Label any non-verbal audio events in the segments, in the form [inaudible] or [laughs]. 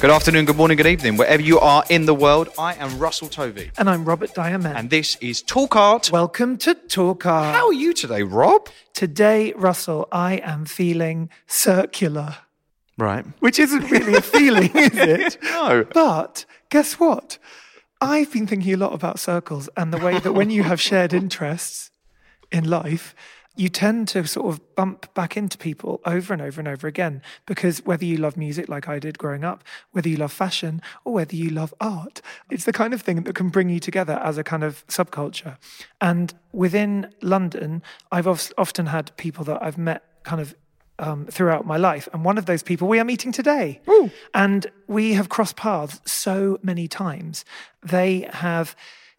Good afternoon, good morning, good evening, wherever you are in the world. I am Russell Tovey, And I'm Robert Diamond. and this is Talk Art. Welcome to Talk Art. How are you today, Rob? Today, Russell, I am feeling circular, Right. which isn't really a feeling, is [laughs] it? No. But guess what? I've been thinking a lot about circles and the way that when you have shared interests in life, you tend to sort of bump back into people over and over and over again because whether you love music like I did growing up, whether you love fashion, or whether you love art, it's the kind of thing that can bring you together as a kind of subculture. And within London, I've often had people that I've met kind of um, throughout my life. And one of those people we are meeting today. And we have crossed paths so many times. They have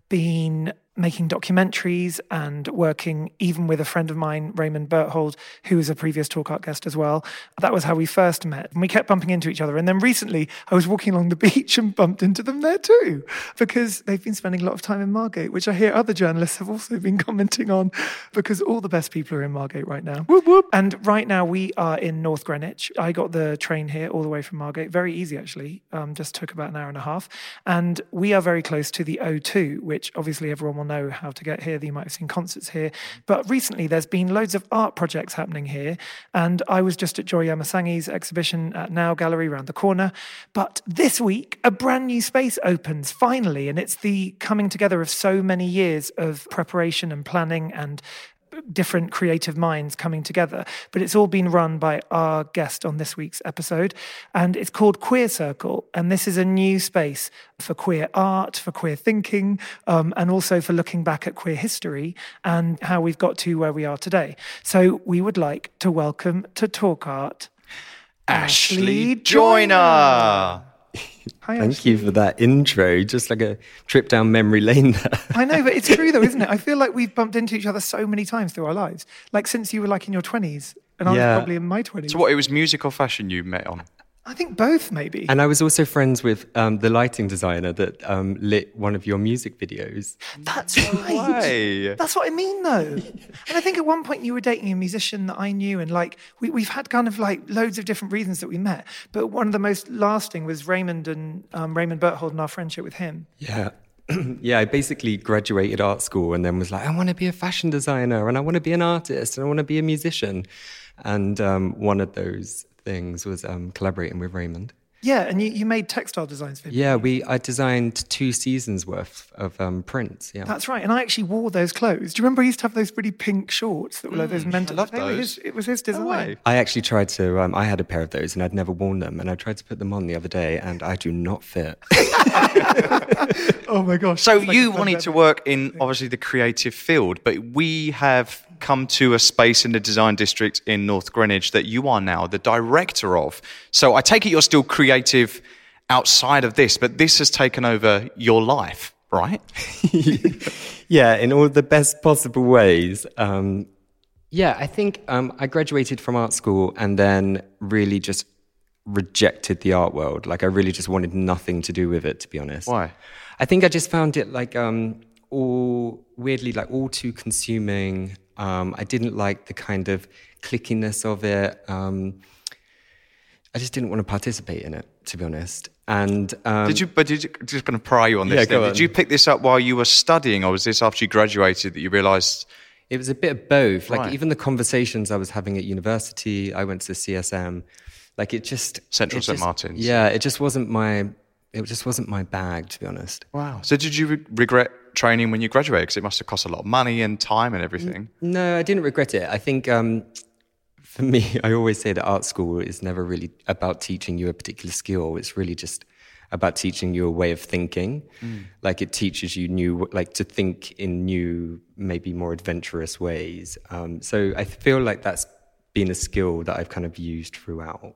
been making documentaries and working even with a friend of mine, Raymond Berthold, who was a previous Talk Art guest as well. That was how we first met. And we kept bumping into each other. And then recently I was walking along the [laughs] beach and bumped into them there too, because they've been spending a lot of time in Margate, which I hear other journalists have also been [laughs] commenting on, because all the best people are in Margate right now. And right now we are in North Greenwich. I got the train here all the way from Margate. Very easy, actually. Um, just took about an hour and a half. And we are very close to the O2, which obviously everyone will know how to get here. You might have seen concerts here. But recently there's been loads of art projects happening here. And I was just at Joy Yamusangie's exhibition at Now Gallery around the corner. But this week, a brand new space opens finally. And it's the coming together of so many years of preparation and planning and different creative minds coming together. But it's all been run by our guest on this week's episode. And it's called Queer Circle. And this is a new space for queer art, for queer thinking, um, and also for looking back at queer history and how we've got to where we are today. So we would like to welcome to Talk Art. Ashley Joiner. [laughs] Hi, Thank Ashley. you for that intro. Just like a trip down memory lane there. I know, but it's true though, isn't it? [laughs] I feel like we've bumped into each other so many times through our lives. Like since you were like in your 20s, and I Yeah. was probably in my 20s. So, what, it was music or fashion you met on? I think both, maybe. And I was also friends with um, the lighting designer that um, lit one of your music videos. That's right. way. That's what I mean, though. And I think at one point you were dating a musician that I knew, and like we, we've had kind of like loads of different reasons that we met. But one of the most lasting was Raymond and um, Raymond Berthold and our friendship with him. Yeah. [clears throat] yeah, I basically graduated art school and then was like, I want to be a fashion designer and I want to be an artist and I want to be a musician. And um, one of those things was um, collaborating with Raymond. Yeah, and you, you made textile designs for him. Yeah, we I designed two seasons worth of um, prints. Yeah. That's right. And I actually wore those clothes. Do you remember I used to have those pretty pink shorts that were like those mental? Mm, love those. his- it was his design. way. I actually tried to. Um, I had a pair of those, and I'd never worn them. And I tried to put them on the other day, and I do not fit. [laughs] [laughs] oh my gosh. So it's like you wanted to work in obviously the creative field, but we have come to a space in the design district in North Greenwich that you are now the director of. So I take it you're still creative outside of this, but this has taken over your life, right? [laughs] yeah, in all the best possible ways. Um, yeah, I think um, I graduated from art school and then really just rejected the art world. Like I really just wanted nothing to do with it, to be honest. Why? I think I just found it like um, all weirdly like all too consuming. Um, I didn't like the kind of clickiness of it. Um, I just didn't want to participate in it, to be honest. And um, Did you? But did you, just going to pry you on this? Yeah, then. go Did you pick this up while you were studying, or was this after you graduated that you realised It was a bit of both. Like Right. even the conversations I was having at university, I went to CSM. Like it just Central it St. just- Martin's. Yeah, it just wasn't my. It just wasn't my bag, to be honest. Wow. So did you re- regret training when you graduated? Because it must have cost a lot of money and time and everything. No, I didn't regret it. I think um, for me, [laughs] I always say that art school is never really about teaching you a particular skill. It's really just about teaching you a way of thinking. Like it teaches you new, like to think in new, maybe more adventurous ways. Um, so I feel like that's been a skill that I've kind of used throughout.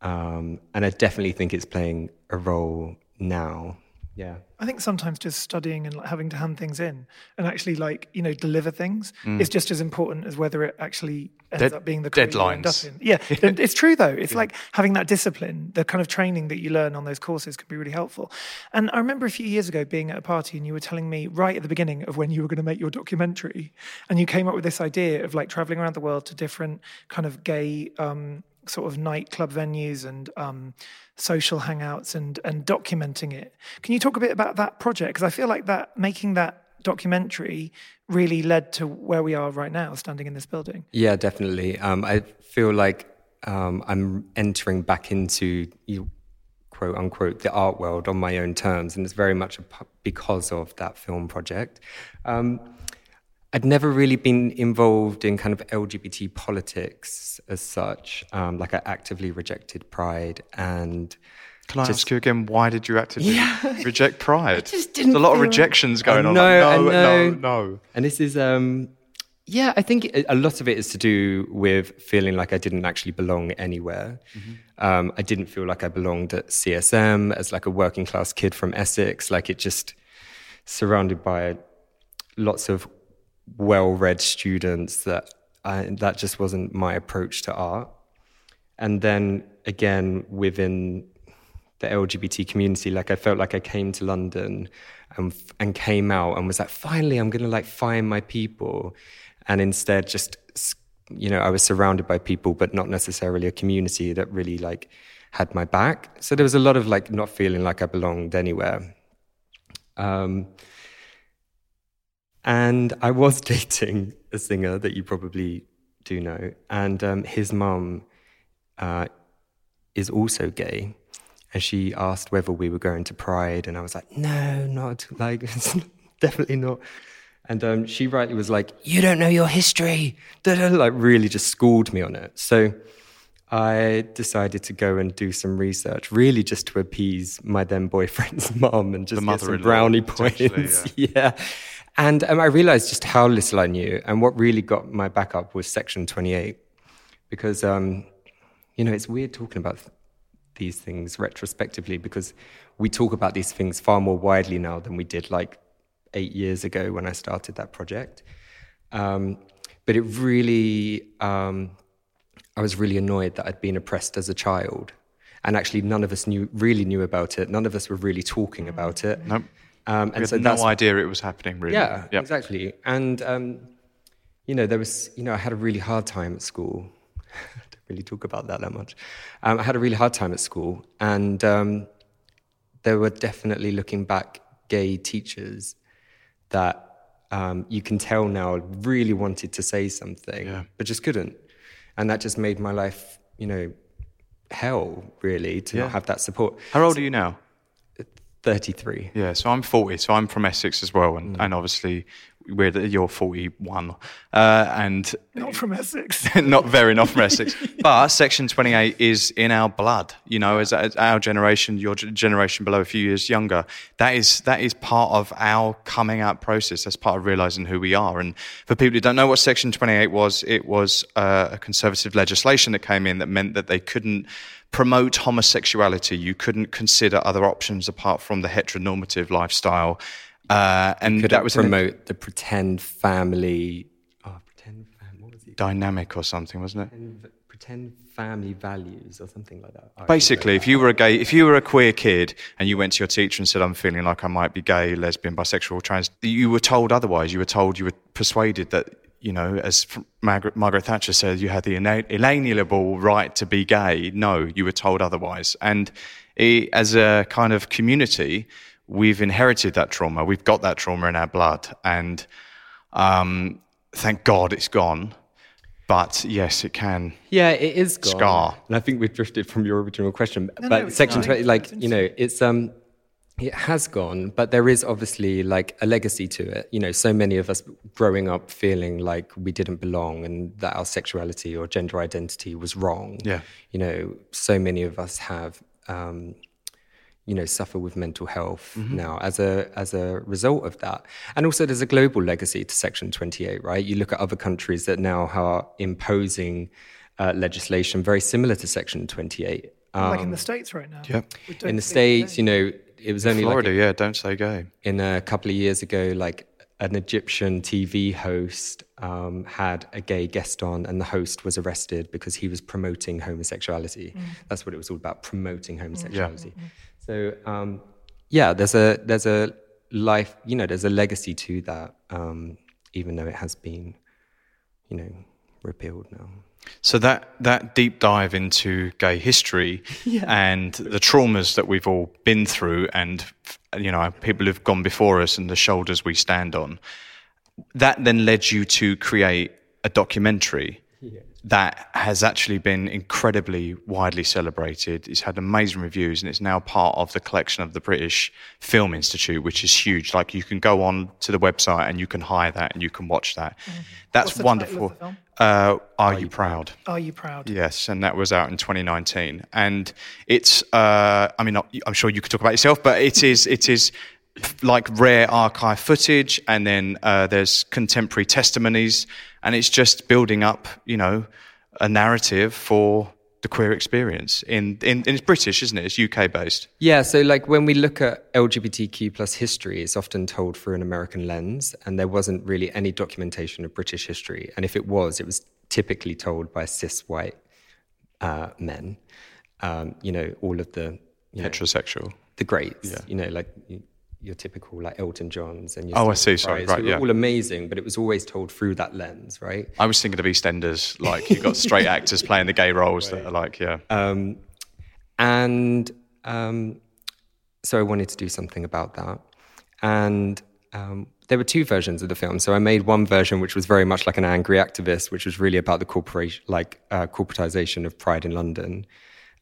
Um, and I definitely think it's playing a role now. Yeah. I think sometimes just studying and like having to hand things in and actually like you know deliver things is just as important as whether it actually ends Dead- up being the career you end up deadlines. in. Yeah, [laughs] it's true though. It's like having that discipline, the kind of training that you learn on those courses can be really helpful. And I remember a few years ago being at a party and you were telling me right at the beginning of when you were going to make your documentary, and you came up with this idea of like traveling around the world to different kind of gay. Um, sort of nightclub venues and um, social hangouts and and documenting it. Can you talk a bit about that project? Because I feel like that making that documentary really led to where we are right now, standing in this building. Yeah, definitely. Um, I feel like um, I'm entering back into you, quote unquote the art world on my own terms, and it's very much because of that film project. Um, I'd never really been involved in kind of LGBT politics as such. Um, like I actively rejected Pride and. Can I just, ask you again, why did you actively [laughs] reject Pride? just didn't There's a lot of rejections going on. know, Like, I no, know. no, no. And this is, um, yeah, I think a a lot of it is to do with feeling like I didn't actually belong anywhere. Um, I didn't feel like I belonged at CSM as like a working class kid from Essex. Like it just surrounded by lots of well-read students that I, that just wasn't my approach to art. And then again within the LGBT community, like I felt like I came to London and and came out and was like, finally, I'm gonna like find my people, and instead just you know I was surrounded by people, but not necessarily a community that really like had my back. So there was a lot of like not feeling like I belonged anywhere. Um, and I was [laughs] dating a singer that you probably do know, and um, his mum uh, is also gay. And she asked whether we were going to Pride, and I was like, no, not like, [laughs] definitely not. And um, she rightly was like, you don't know your history, [laughs] like really just schooled me on it. So I decided to go and do some research, really just to appease my then boyfriend's mum and just The get some brownie points. yeah. And um, I realized just how little I knew. And what really got my back up was Section 28. Because, um, you know, it's weird talking about th- these things retrospectively because we talk about these things far more widely now than we did like eight years ago when I started that project. Um, but it really, um, I was really annoyed that I'd been oppressed as a child. And actually, none of us knew really knew about it. None of us were really talking about it. Nope. Um, We and had so no idea it was happening, really. yeah, Yep. exactly. And um, you know, there was, you know, I had a really hard time at school. [laughs] I don't really talk about that that much. Um, I had a really hard time at school, and um, there were definitely, looking back, gay teachers that um, you can tell now really wanted to say something, Yeah. but just couldn't, and that just made my life, you know, hell really to Yeah. not have that support. How old are you now? Thirty-three. Yeah, so I'm 40, so I'm from Essex as well, Mm. and, and obviously we're the, you're 41, uh, and Not from Essex. [laughs] not very not from Essex, [laughs] but Section 28 is in our blood. You know, as, as our generation, your generation below, a few years younger, that is that is part of our coming out process. That's part of realizing who we are. And for people who don't know what Section 28 was, it was uh, a conservative legislation that came in that meant that they couldn't promote homosexuality. You couldn't consider other options apart from the heteronormative lifestyle. Uh, and that was an- promote the pretend family. Oh, pretend fam. What was it? dynamic or something, wasn't it? Pretend, pretend family values or something like that. Oh, Basically, if you were a gay, if you were a queer kid and you went to your teacher and said, "I'm feeling like I might be gay, lesbian, bisexual, trans," you were told otherwise. You were told, you were persuaded that you know, as Margaret, Margaret Thatcher said, you had the inalienable right to be gay. No, you were told otherwise. And it, as a kind of community, we've inherited that trauma. We've got that trauma in our blood, and um, thank God it's gone. But yes, it can. Yeah, it is gone. Scar. And I think we've drifted from your original question. no, but it's section fine. 20, like, you know, it's, um, it has gone, but there is obviously like a legacy to it. You know, so many of us growing up feeling like we didn't belong and that our sexuality or gender identity was wrong. Yeah. You know, so many of us have, um, you know, suffer with mental health now as a as a result of that. And also, there's a global legacy to Section 28, right? You look at other countries that now are imposing uh, legislation very similar to Section 28. like in the States right now. Yep. In the states, you know, it was only Florida, like yeah, don't say gay. in a couple of years ago, like an Egyptian TV host um, had a gay guest on, and the host was arrested because he was promoting homosexuality. That's what it was all about: promoting homosexuality. So, um, yeah, there's a there's a life, you know, there's a legacy to that, um, even though it has been, you know, repealed now. So that that deep dive into gay history [laughs] and the traumas that we've all been through, and you know people who've gone before us and the shoulders we stand on, that then led you to create a documentary that has actually been incredibly widely celebrated. It's had amazing reviews, and it's now part of the collection of the British Film Institute, which is huge. Like you can go on to the website and you can hire that and you can watch that. Mm-hmm. That's What's the title of wonderful. Uh, Are, you proud? Are you proud? Yes, and that was out in 2019, and it's. Uh, I mean, I'm sure you could talk about yourself, but it is. [laughs] It is like rare archive footage, and then uh, there's contemporary testimonies, and it's just building up, you know, a narrative for the queer experience. In, in, and it's British, isn't it? It's UK based. Yeah, so like when we look at LGBTQ plus history, it's often told through an American lens, and there wasn't really any documentation of British history. And if it was, it was typically told by cis white uh, men. Um, you know, all of the you know, Heterosexual. the greats. yeah. You know, like your typical like Elton Johns and your Oh, I see, sorry, right, yeah. all amazing, but it was always told through that lens, right? I was thinking of EastEnders, like you've got straight [laughs] actors playing the gay roles that are like, yeah. Um, and um, so I wanted to do something about that. And um, there were two versions of the film. So I made one version which was very much like an angry activist, which was really about the corporation, like uh, corporatization of Pride in London.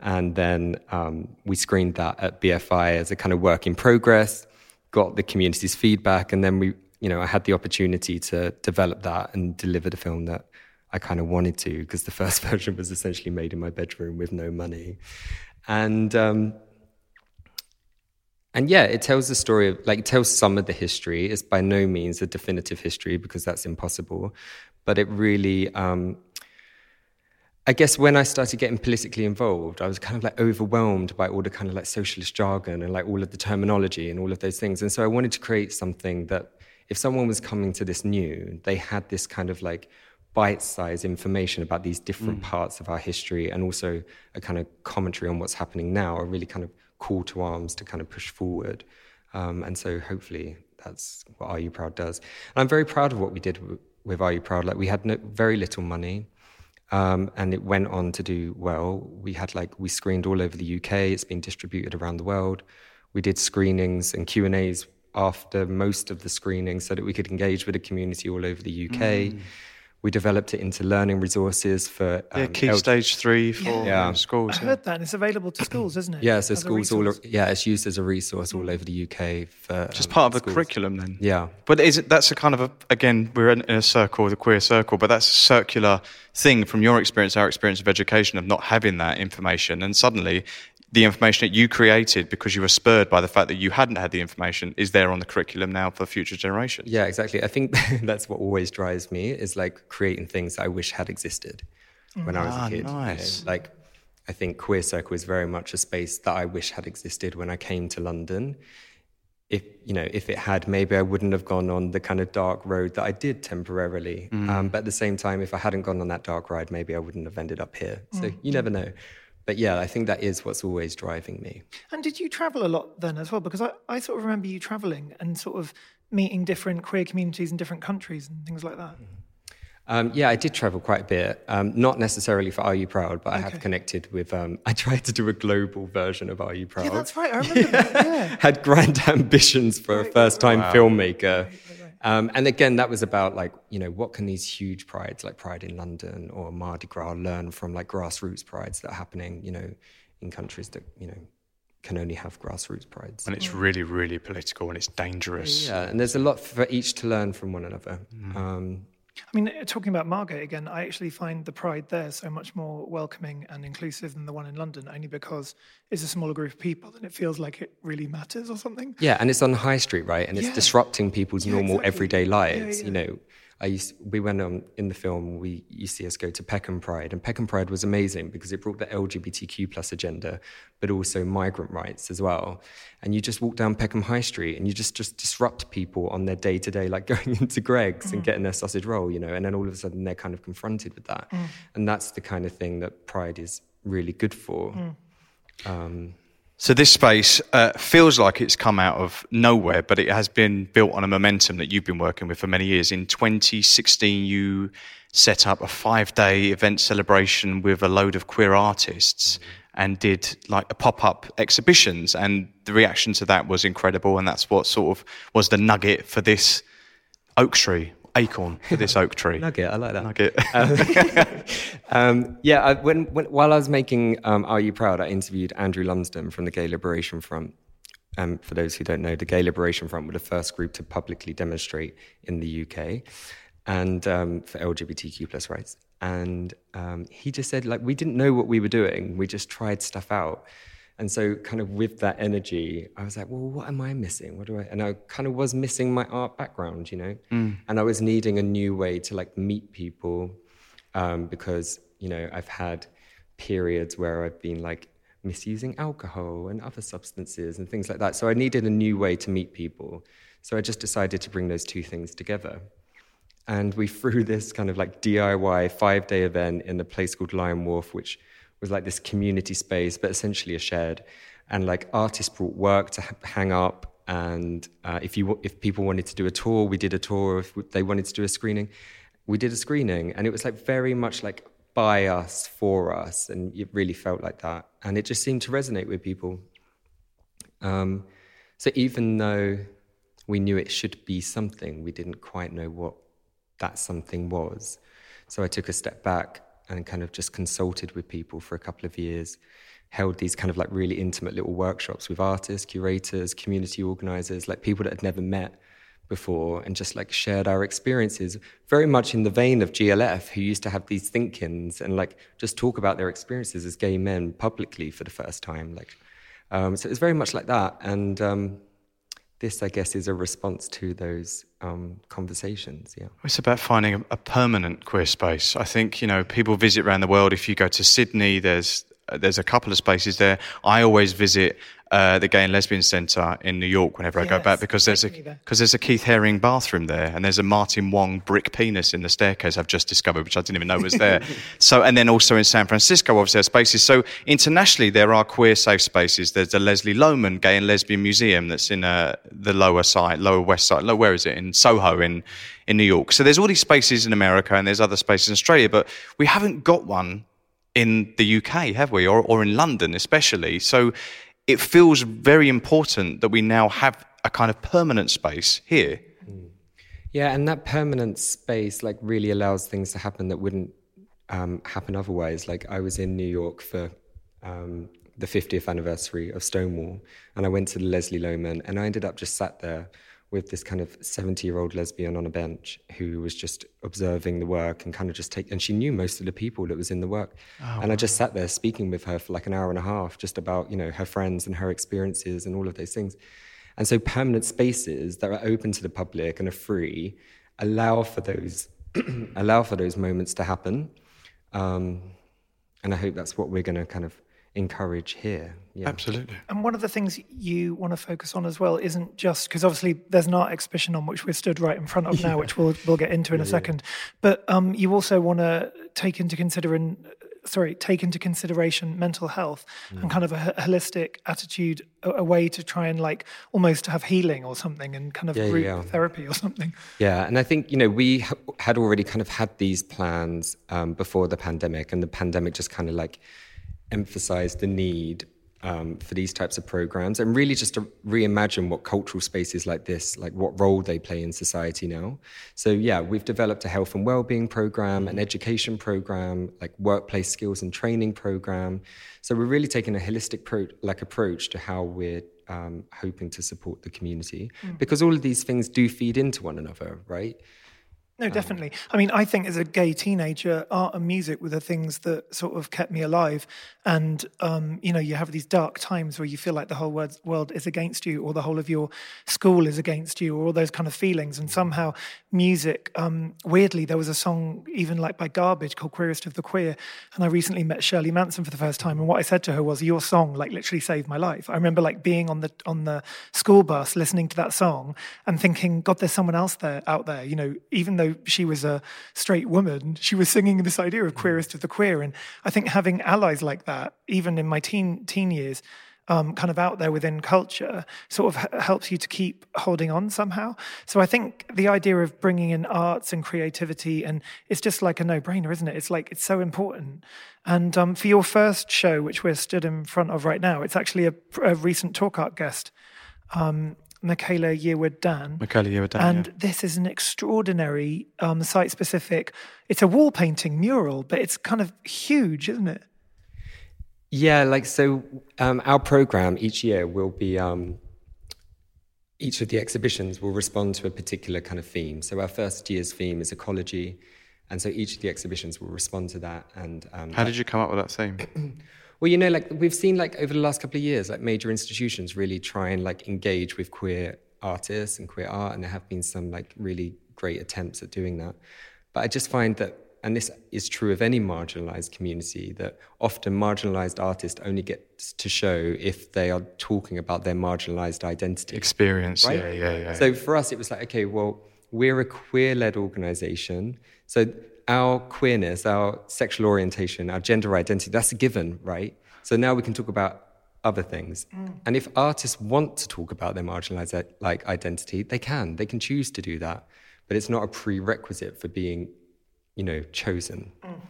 And then um, we screened that at BFI as a kind of work in progress, got the community's feedback, and then we, you know, I had the opportunity to develop that and deliver the film that I kind of wanted to, because the [laughs] first version was essentially made in my bedroom with no money. And um, and yeah, it tells the story of like it tells some of the history. It's by no means a definitive history because that's impossible, but it really. Um, I guess when I started getting politically involved, I was kind of like overwhelmed by all the kind of like socialist jargon and like all of the terminology and all of those things. And so I wanted to create something that if someone was coming to this new, they had this kind of like bite sized information about these different parts of our history and also a kind of commentary on what's happening now, a really kind of call to arms to kind of push forward. Um, and so hopefully that's what Are You Proud does. And I'm very proud of what we did with Are You Proud. Like we had no, very little money. Um, and it went on to do well. We had like we screened all over the UK. It's been distributed around the world. We did screenings and Q and A's after most of the screenings, so that we could engage with the community all over the UK. We developed it into learning resources for Yeah, um, key L- stage three, four Yeah. in schools. I yeah. heard that, and it's available to schools, isn't it? Yeah, so As schools all resource. yeah, it's used as a resource all over the UK for Just um, part of the curriculum then. Yeah. But is it, that's a kind of a, again, we're in, in a circle, the queer circle, but that's a circular thing from your experience, our experience of education, of not having that information. And suddenly the information that you created because you were spurred by the fact that you hadn't had the information is there on the curriculum now for future generations. Yeah, exactly. I think [laughs] that's what always drives me is like creating things that I wish had existed when I was Ah, a kid. you know? nice. Like, I think Queer Circle is very much a space that I wish had existed when I came to London. If you know, if it had, maybe I wouldn't have gone on the kind of dark road that I did temporarily. Um, but at the same time, if I hadn't gone on that dark ride, maybe I wouldn't have ended up here. So you never know. But yeah, I think that is what's always driving me. And did you travel a lot then as well? Because I, I sort of remember you traveling and sort of meeting different queer communities in different countries and things like that. Um, yeah, I did travel quite a bit. Um, not necessarily for Are You Proud, but I have connected with. Um, [laughs] I tried to do a global version of Are You Proud. Yeah, that's right. I remember that. Yeah. [laughs] Had grand ambitions for a first-time filmmaker, Um, and again, that was about like, you know, what can these huge prides like Pride in London or Mardi Gras learn from like grassroots prides that are happening, you know, in countries that, you know, can only have grassroots prides. And it's really, really political and it's dangerous. Yeah, and there's a lot for each to learn from one another. Um, I mean, talking about Margate again, I actually find the Pride there so much more welcoming and inclusive than the one in London, only because it's a smaller group of people and it feels like it really matters or something. yeah, and it's on High Street, right? And it's Yeah. disrupting people's Yeah, normal exactly. everyday lives. yeah. You know, I used we went on in the film. We you see us go to Peckham Pride, and Peckham Pride was amazing because it brought the LGBTQ plus agenda, but also migrant rights as well. And you just walk down Peckham High Street, and you just just disrupt people on their day to day, like [laughs] going into Greggs Mm. and getting their sausage roll, you know, and then all of a sudden they're kind of confronted with that, Mm. and that's the kind of thing that Pride is really good for. Mm. Um, So this space uh, feels like it's come out of nowhere, but it has been built on a momentum that you've been working with for many years. In 2016, you set up a five-day event celebration with a load of queer artists and did like a pop-up exhibitions, and the reaction to that was incredible. And that's what sort of was the nugget for this oak tree, acorn for this oak tree. Nugget, I like that. Nugget. [laughs] Um, yeah, I, when, when, while I was making um, Are You Proud, I interviewed Andrew Lumsden from the Gay Liberation Front. Um, for those who don't know, the Gay Liberation Front were the first group to publicly demonstrate in the UK and um, for LGBTQ plus rights. And um, he just said, like, we didn't know what we were doing. We just tried stuff out. And so, kind of with that energy, I was like, well, what am I missing? What do I? And I kind of was missing my art background, you know. And I was needing a new way to like meet people um, because you know I've had periods where I've been like misusing alcohol and other substances and things like that. So I needed a new way to meet people. So I just decided to bring those two things together. And we [laughs] threw this kind of like DIY five day event in a place called Lion Wharf, which was like this community space, but essentially a shed. And like artists brought work to hang up. And uh, if you if people wanted to do a tour, we did a tour. If they wanted to do a screening, we did a screening. And it was like very much like by us, for us. And it really felt like that. And it just seemed to resonate with people. Um, so even though we knew it should be something, we didn't quite know what that something was. So I took a step back and kind of just consulted with people for a couple of years, held these kind of like really intimate little workshops with artists, curators, community organizers, like people that had never met before, and just like shared our experiences, very much in the vein of GLF, who used to have these think-ins and like just talk about their experiences as gay men publicly for the first time. Like, um, so it was very much like that. And um, this, I guess, is a response to those um, conversations. Yeah. It's about finding a, a permanent queer space. I think you know people visit around the world. If you go to Sydney, there's there's a couple of spaces there. I always visit uh, the Gay and Lesbian Centre in New York whenever I go back because there's a take me there. because there's a Keith Haring bathroom there, and there's a Martin Wong brick penis in the staircase. I've just discovered, which I didn't even know was there. [laughs] so, and then also in San Francisco, obviously, there are spaces. So internationally, there are queer safe spaces. There's the Leslie Lohman Gay and Lesbian Museum that's in uh, the lower side, lower west side. Low, where is it? In Soho, in in New York. So there's all these spaces in America, and there's other spaces in Australia, but we haven't got one in the UK, have we? Or, or in London, especially. So it feels very important that we now have a kind of permanent space here. Yeah, and that permanent space like really allows things to happen that wouldn't um, happen otherwise. Like I was in New York for um, the 50th anniversary of Stonewall, and I went to the Leslie Lohman, and I ended up just sat there with this kind of 70 year old lesbian on a bench who was just observing the work and kind of just take and she knew most of the people that was in the work. And i just sat there speaking with her for like an hour and a half just about you know her friends and her experiences and all of those things. And so permanent spaces that are open to the public and are free allow for those [clears throat] allow for those moments to happen. Um, and I hope that's what we're going to kind of encourage here. Yeah. Absolutely. And one of the things you want to focus on as well isn't just because obviously there's an art exhibition on which we're stood right in front of now, which we'll we'll get into in a second. But um, you also want to take into considering, sorry, take into consideration mental health and kind of a, holistic attitude, a, a way to try and like almost have healing or something, and kind of Yeah, group yeah. therapy or something. Yeah, and I think you know we ha- had already kind of had these plans um, before the pandemic, and the pandemic just kind of like emphasized the need um, for these types of programs and really just to reimagine what cultural spaces like this, like what role they play in society now. So, yeah, we've developed a health and well-being program, an education program, like workplace skills and training program. So, we're really taking a holistic pro- like approach to how we're um, hoping to support the community mm. because all of these things do feed into one another, right? No, um, definitely. I mean, I think as a gay teenager, art and music were the things that sort of kept me alive. And, um, you know, you have these dark times where you feel like the whole world is against you, or the whole of your school is against you, or all those kind of feelings. And somehow, music, um, weirdly, there was a song even like by Garbage called Queerest of the Queer. And I recently met Shirley Manson for the first time. And what I said to her was, Your song, like, literally saved my life. I remember, like, being on the, on the school bus listening to that song and thinking, God, there's someone else there out there, you know, even though she was a straight woman, she was singing this idea of queerest of the queer. And I think having allies like that, even in my teen teen years, um, kind of out there within culture, sort of h- helps you to keep holding on somehow. So I think the idea of bringing in arts and creativity, and it's just like a no brainer, isn't it? It's like it's so important. And um, for your first show, which we're stood in front of right now, it's actually a, a recent talk art guest. Um, Michaela Yearwood Dan. Michaela Yearwood Dan. And yeah. this is an extraordinary um, site specific, it's a wall painting mural, but it's kind of huge, isn't it? Yeah, like so um, our program each year will be, um, each of the exhibitions will respond to a particular kind of theme. So our first year's theme is ecology. And so each of the exhibitions will respond to that. And um, how did you come up with that theme? [clears throat] Well, you know, like we've seen like over the last couple of years, like major institutions really try and like engage with queer artists and queer art, and there have been some like really great attempts at doing that. But I just find that, and this is true of any marginalized community, that often marginalized artists only get to show if they are talking about their marginalized identity. Experience, right? yeah, yeah, yeah. So for us, it was like, okay, well, we're a queer led organization. So our queerness, our sexual orientation, our gender identity, that's a given, right? So now we can talk about other things. Mm. And if artists want to talk about their marginalized like identity, they can. They can choose to do that. But it's not a prerequisite for being, you know, chosen. Mm.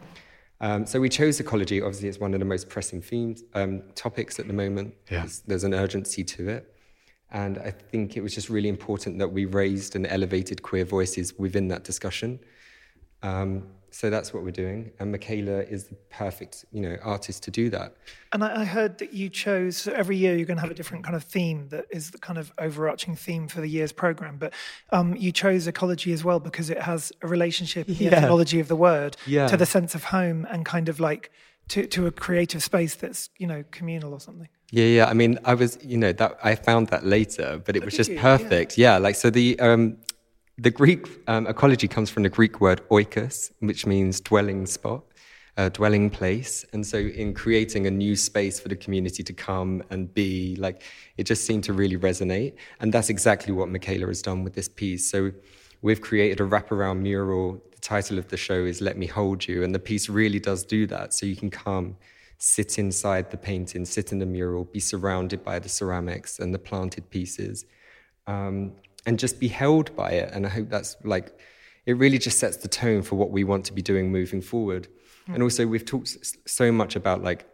Um, so we chose ecology. Obviously, it's one of the most pressing themes, um, topics at the moment. Yeah. There's, there's an urgency to it. And I think it was just really important that we raised and elevated queer voices within that discussion. Um, so that's what we're doing, and Michaela is the perfect, you know, artist to do that. And I, I heard that you chose so every year you're going to have a different kind of theme that is the kind of overarching theme for the year's program. But um, you chose ecology as well because it has a relationship, the yeah. etymology of the word, yeah. to the sense of home and kind of like to to a creative space that's you know communal or something. Yeah, yeah. I mean, I was, you know, that I found that later, but it was just perfect. Yeah. yeah. like so the um, the Greek um, ecology comes from the Greek word oikos, which means dwelling spot, uh, dwelling place. And so, in creating a new space for the community to come and be, like, it just seemed to really resonate. And that's exactly what Michaela has done with this piece. So, we've created a wraparound mural. The title of the show is Let Me Hold You. And the piece really does do that. So, you can come sit inside the painting, sit in the mural, be surrounded by the ceramics and the planted pieces. Um, and just be held by it. And I hope that's like, it really just sets the tone for what we want to be doing moving forward. Mm. And also, we've talked so much about like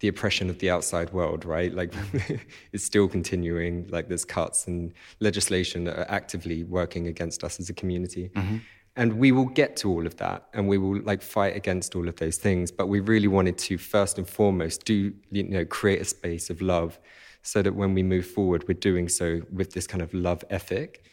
the oppression of the outside world, right? Like, [laughs] it's still continuing. Like, there's cuts and legislation that are actively working against us as a community. Mm-hmm. And we will get to all of that and we will like fight against all of those things. But we really wanted to, first and foremost, do, you know, create a space of love so that when we move forward, we're doing so with this kind of love ethic.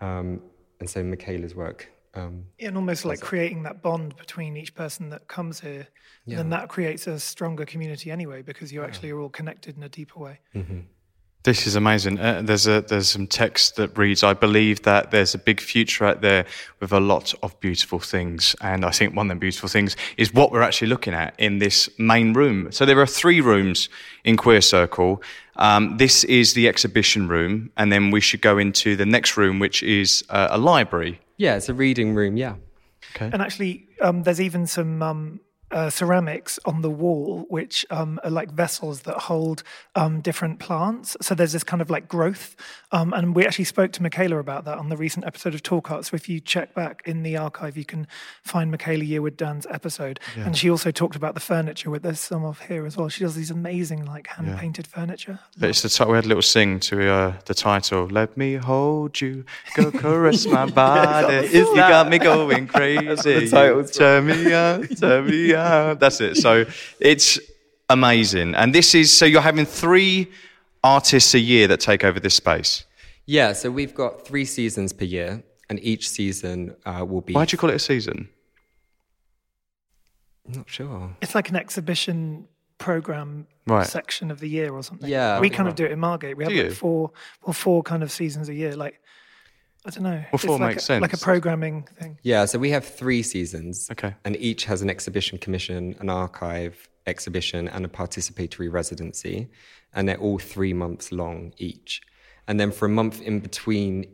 Um, and so Michaela's work. Um, yeah, and almost like creating that bond between each person that comes here. Yeah. And that creates a stronger community anyway, because you actually are all connected in a deeper way. Mm-hmm. This is amazing. Uh, there's a there's some text that reads, "I believe that there's a big future out there with a lot of beautiful things." And I think one of the beautiful things is what we're actually looking at in this main room. So there are three rooms in Queer Circle. Um, this is the exhibition room, and then we should go into the next room, which is uh, a library. Yeah, it's a reading room. Yeah. Okay. And actually, um, there's even some um, uh, ceramics on the wall, which um, are like vessels that hold um, different plants. So there's this kind of like growth. Um, and we actually spoke to Michaela about that on the recent episode of Talk Art. So if you check back in the archive, you can find Michaela Yearwood Dan's episode. Yeah. And she also talked about the furniture, which there's some of here as well. She does these amazing like hand painted yeah. furniture. It's the t- we had a little sing to uh, the title, Let Me Hold You, Go Caress My [laughs] Body. If you got me going crazy. [laughs] The title's turn me on, turn me [laughs] on. [laughs] that's it. So it's amazing. And this is so you're having three artists a year that take over this space. Yeah, so we've got three seasons per year, and each season uh, will be. Why do you call it a season? I'm not sure. It's like an exhibition program right. section of the year or something. Yeah, we kind of do it in Margate. We have like four, well, four kind of seasons a year. Like I don't know. Well, four like makes a, sense. Like a programming thing. Yeah, so we have three seasons. Okay. And each has an exhibition commission, an archive exhibition, and a participatory residency. And they're all three months long each. And then for a month in between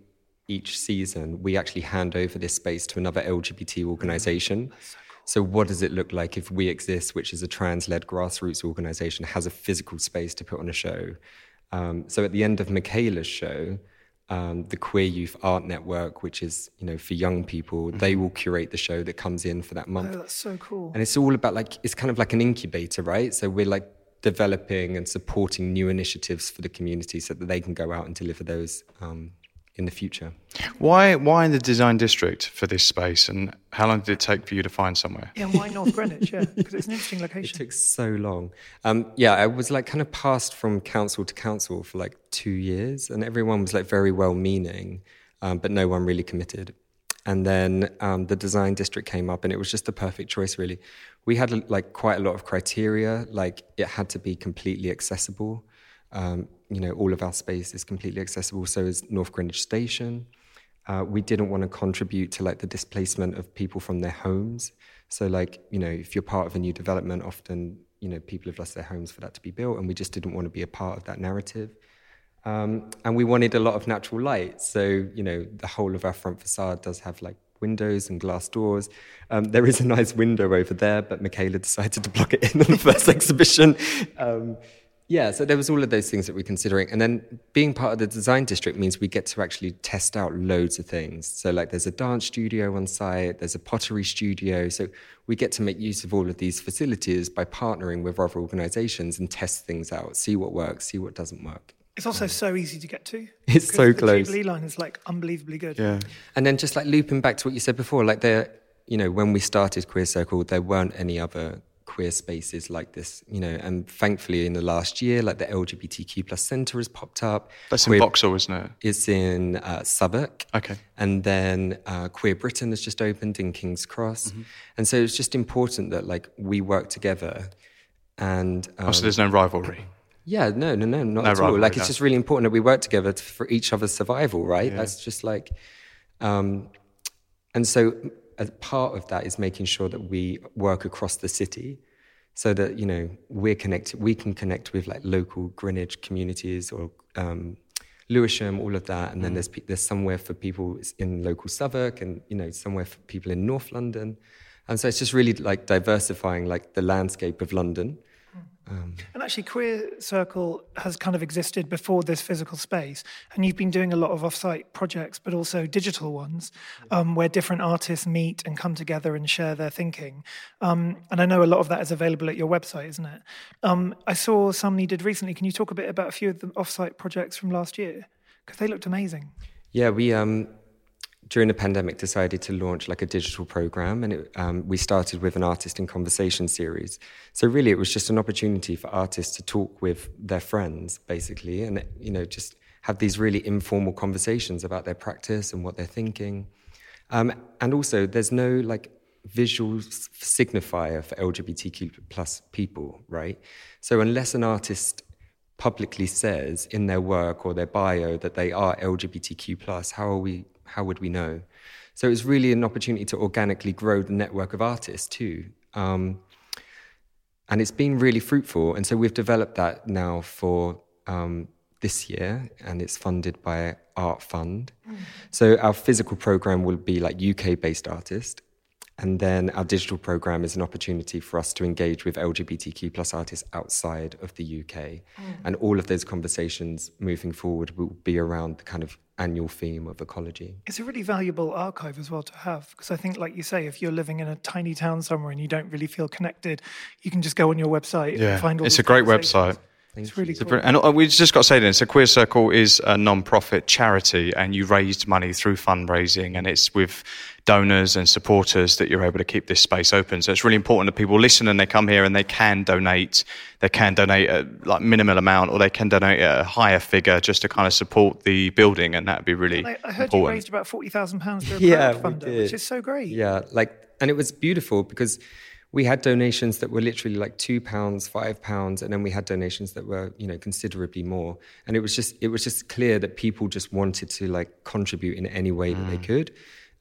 each season, we actually hand over this space to another LGBT organization. So, cool. so, what does it look like if We Exist, which is a trans led grassroots organization, has a physical space to put on a show? Um, so, at the end of Michaela's show, um, the Queer Youth Art Network, which is you know for young people, mm-hmm. they will curate the show that comes in for that month. Oh, that's so cool! And it's all about like it's kind of like an incubator, right? So we're like developing and supporting new initiatives for the community so that they can go out and deliver those um, in the future. Why why in the design district for this space and how long did it take for you to find somewhere? Yeah, why North Greenwich? Yeah, because it's an interesting location. It took so long. Um, yeah, I was like kind of passed from council to council for like two years, and everyone was like very well meaning, um, but no one really committed. And then um, the design district came up, and it was just the perfect choice, really. We had like quite a lot of criteria, like it had to be completely accessible. Um, you know, all of our space is completely accessible. So is North Greenwich Station. Uh, we didn't want to contribute to like the displacement of people from their homes. So like, you know, if you're part of a new development, often, you know, people have lost their homes for that to be built, and we just didn't want to be a part of that narrative. Um, and we wanted a lot of natural light. So, you know, the whole of our front facade does have like windows and glass doors. Um, there is a nice window over there, but Michaela decided to block it in on the first [laughs] exhibition. Um, yeah, so there was all of those things that we're considering. And then being part of the design district means we get to actually test out loads of things. So like there's a dance studio on site, there's a pottery studio. So we get to make use of all of these facilities by partnering with other organizations and test things out, see what works, see what doesn't work. It's also so easy to get to. [laughs] It's so the close. The Jubilee line is like unbelievably good. Yeah. And then just like looping back to what you said before, like there, you know, when we started Queer Circle, there weren't any other queer spaces like this, you know, and thankfully in the last year, like the LGBTQ plus centre has popped up. That's queer, in Vauxhall, isn't it? It's in uh, Southwark. Okay. And then uh, Queer Britain has just opened in King's Cross. Mm-hmm. And so it's just important that like we work together and... Um, oh, so there's no rivalry? Yeah, no, no, no, not no at all. Like it's just really important that we work together to, for each other's survival, right? Yeah. That's just like... Um, and so a part of that is making sure that we work across the city so that you know we're connected we can connect with like local greenwich communities or um, lewisham all of that and then mm. there's there's somewhere for people in local southwark and you know somewhere for people in north london and so it's just really like diversifying like the landscape of london um, and actually, Queer Circle has kind of existed before this physical space, and you've been doing a lot of off-site projects, but also digital ones, um, where different artists meet and come together and share their thinking. Um, and I know a lot of that is available at your website, isn't it? Um, I saw some you did recently. Can you talk a bit about a few of the off-site projects from last year? Because they looked amazing. Yeah, we um, during the pandemic decided to launch like a digital program and it, um, we started with an artist in conversation series. So really it was just an opportunity for artists to talk with their friends basically and you know just have these really informal conversations about their practice and what they're thinking. Um, and also there's no like visual signifier for lgbtq plus people right? So unless an artist publicly says in their work or their bio that they are lgbtq plus how are we how would we know? So it's really an opportunity to organically grow the network of artists too. Um, and it's been really fruitful. And so we've developed that now for um, this year, and it's funded by Art Fund. Mm. So our physical program will be like UK based artists. And then our digital program is an opportunity for us to engage with LGBTQ plus artists outside of the UK. Mm. And all of those conversations moving forward will be around the kind of annual theme of ecology. It's a really valuable archive as well to have because I think, like you say, if you're living in a tiny town somewhere and you don't really feel connected, you can just go on your website yeah. and find all. The. Yeah, it's a great website. It's really cool. And uh, we just got to say this: a Queer Circle is a non-profit charity, and you raised money through fundraising, and it's with donors and supporters that you're able to keep this space open. So it's really important that people listen and they come here and they can donate. They can donate a like minimal amount, or they can donate a higher figure just to kind of support the building, and that'd be really. I, I heard important. you raised about forty thousand pounds for a yeah, crowdfunder, which is so great. Yeah, like, and it was beautiful because we had donations that were literally like two pounds, five pounds, and then we had donations that were, you know, considerably more. And it was just, it was just clear that people just wanted to like contribute in any way mm. that they mm. could,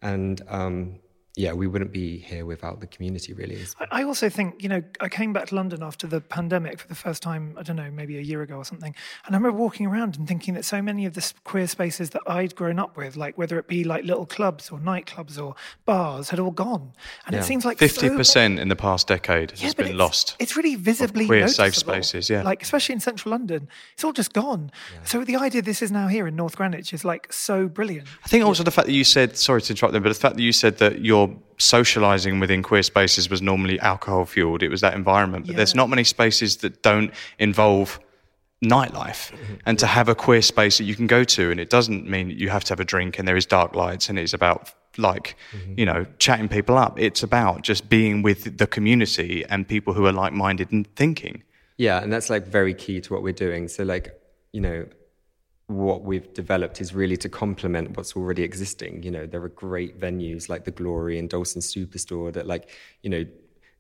and um, yeah, we wouldn't be here without the community, really. I also think, you know, I came back to London after the pandemic for the first time, I don't know, maybe a year ago or something. And I remember walking around and thinking that so many of the queer spaces that I'd grown up with, like whether it be like little clubs or nightclubs or bars, had all gone. And yeah. it seems like 50% so in the past decade yeah, has been it's, lost. It's really visibly queer noticeable. safe spaces, yeah. Like, especially in central London, it's all just gone. Yeah. So the idea this is now here in North Greenwich is like so brilliant. I think also the fact that you said, sorry to interrupt them, but the fact that you said that socializing within queer spaces was normally alcohol fueled. It was that environment. But yeah. there's not many spaces that don't involve nightlife mm-hmm. and to have a queer space that you can go to and it doesn't mean you have to have a drink and there is dark lights and it's about like mm-hmm. you know chatting people up it's about just being with the community and people who are like-minded and thinking yeah and that's like very key to what we're doing so like you know what we've developed is really to complement what's already existing. You know, there are great venues like the Glory and Dalston Superstore that, like, you know,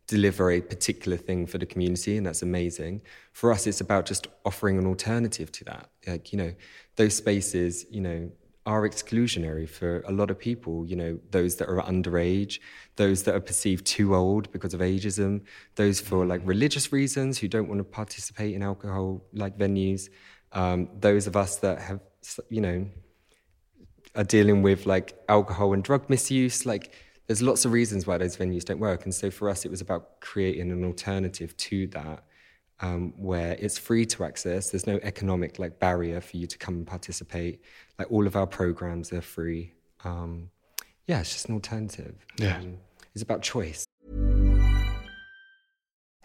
deliver a particular thing for the community, and that's amazing. For us, it's about just offering an alternative to that. Like, you know, those spaces, you know, are exclusionary for a lot of people, you know, those that are underage, those that are perceived too old because of ageism, those for like religious reasons who don't want to participate in alcohol like venues. Um, those of us that have, you know, are dealing with like alcohol and drug misuse, like there's lots of reasons why those venues don't work. And so for us, it was about creating an alternative to that. Um, where it's free to access. There's no economic like barrier for you to come and participate. Like all of our programs are free. Um, yeah, it's just an alternative. Yeah, um, it's about choice.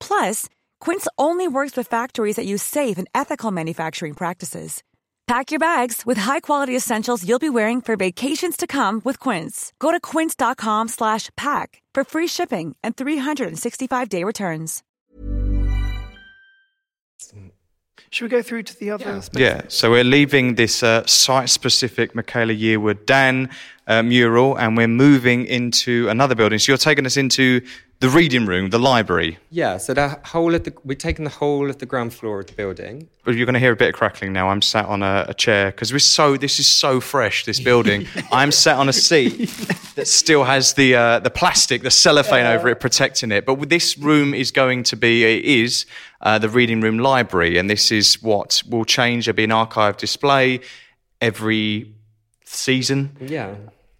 Plus, Quince only works with factories that use safe and ethical manufacturing practices. Pack your bags with high-quality essentials you'll be wearing for vacations to come with Quince. Go to quince.com/pack for free shipping and 365-day returns. Should we go through to the other? Yeah. yeah. So we're leaving this uh, site-specific Michaela Yearwood Dan uh, mural, and we're moving into another building. So you're taking us into the reading room, the library. Yeah, so the whole of the we've taken the whole of the ground floor of the building. But you're going to hear a bit of crackling now. I'm sat on a, a chair because we're so this is so fresh. This building. [laughs] I'm sat on a seat that still has the uh, the plastic, the cellophane yeah. over it, protecting it. But this room is going to be it is uh, the reading room library, and this is what will change. There'll be an archive display every season. Yeah,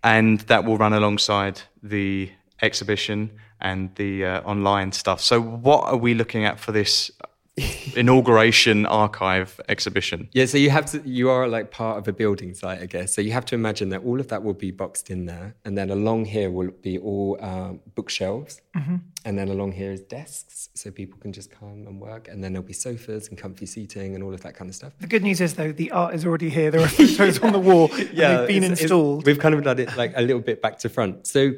and that will run alongside the exhibition and the uh, online stuff. So, what are we looking at for this inauguration archive exhibition? Yeah, so you have to, you are like part of a building site, I guess. So you have to imagine that all of that will be boxed in there, and then along here will be all um, bookshelves, mm-hmm. and then along here is desks, so people can just come and work. And then there'll be sofas and comfy seating and all of that kind of stuff. The good news is, though, the art is already here. There are photos on the wall. [laughs] Yeah, they've been it's- it's- installed. we've kind of done it like a little bit back to front. So,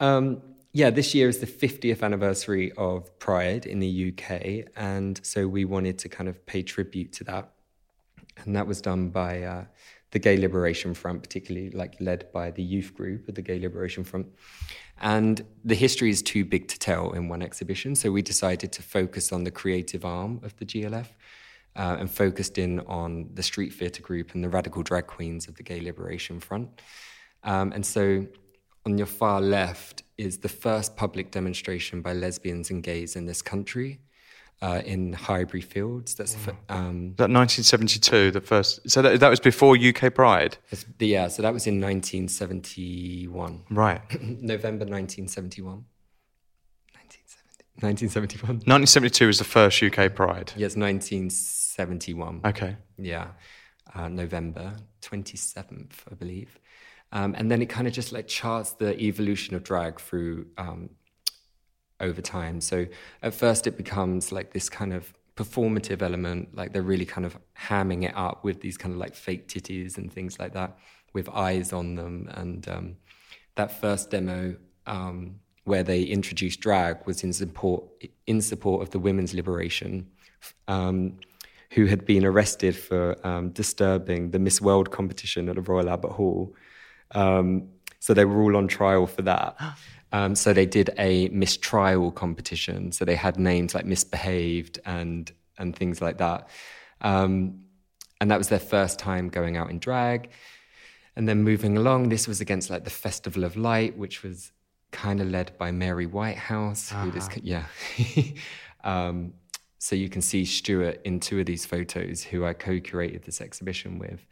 um, yeah, this year is the 50th anniversary of Pride in the UK. And so we wanted to kind of pay tribute to that. And that was done by uh, the Gay Liberation Front, particularly like led by the youth group of the Gay Liberation Front. And the history is too big to tell in one exhibition. So we decided to focus on the creative arm of the GLF uh, and focused in on the street theatre group and the radical drag queens of the Gay Liberation Front. Um, and so on your far left is the first public demonstration by lesbians and gays in this country uh, in Highbury Fields. That's f- um, That 1972, the first. So that, that was before UK Pride. yeah, so that was in 1971. Right. [clears throat] November 1971. 1971. 1972 was the first UK Pride. Yes, 1971. Okay. Yeah, uh, November 27th, I believe. Um, and then it kind of just like charts the evolution of drag through um, over time. So at first it becomes like this kind of performative element, like they're really kind of hamming it up with these kind of like fake titties and things like that with eyes on them. And um, that first demo um, where they introduced drag was in support in support of the women's liberation. Um, who had been arrested for um, disturbing the Miss World competition at the Royal Albert Hall. Um, so they were all on trial for that. [gasps] Um, so they did a mistrial competition. So they had names like misbehaved and and things like that. Um, and that was their first time going out in drag. And then moving along, this was against like the Festival of Light, which was kind of led by Mary Whitehouse. Who this, [laughs] yeah. [laughs] um, so you can see Stuart in two of these photos, who I co-curated this exhibition with.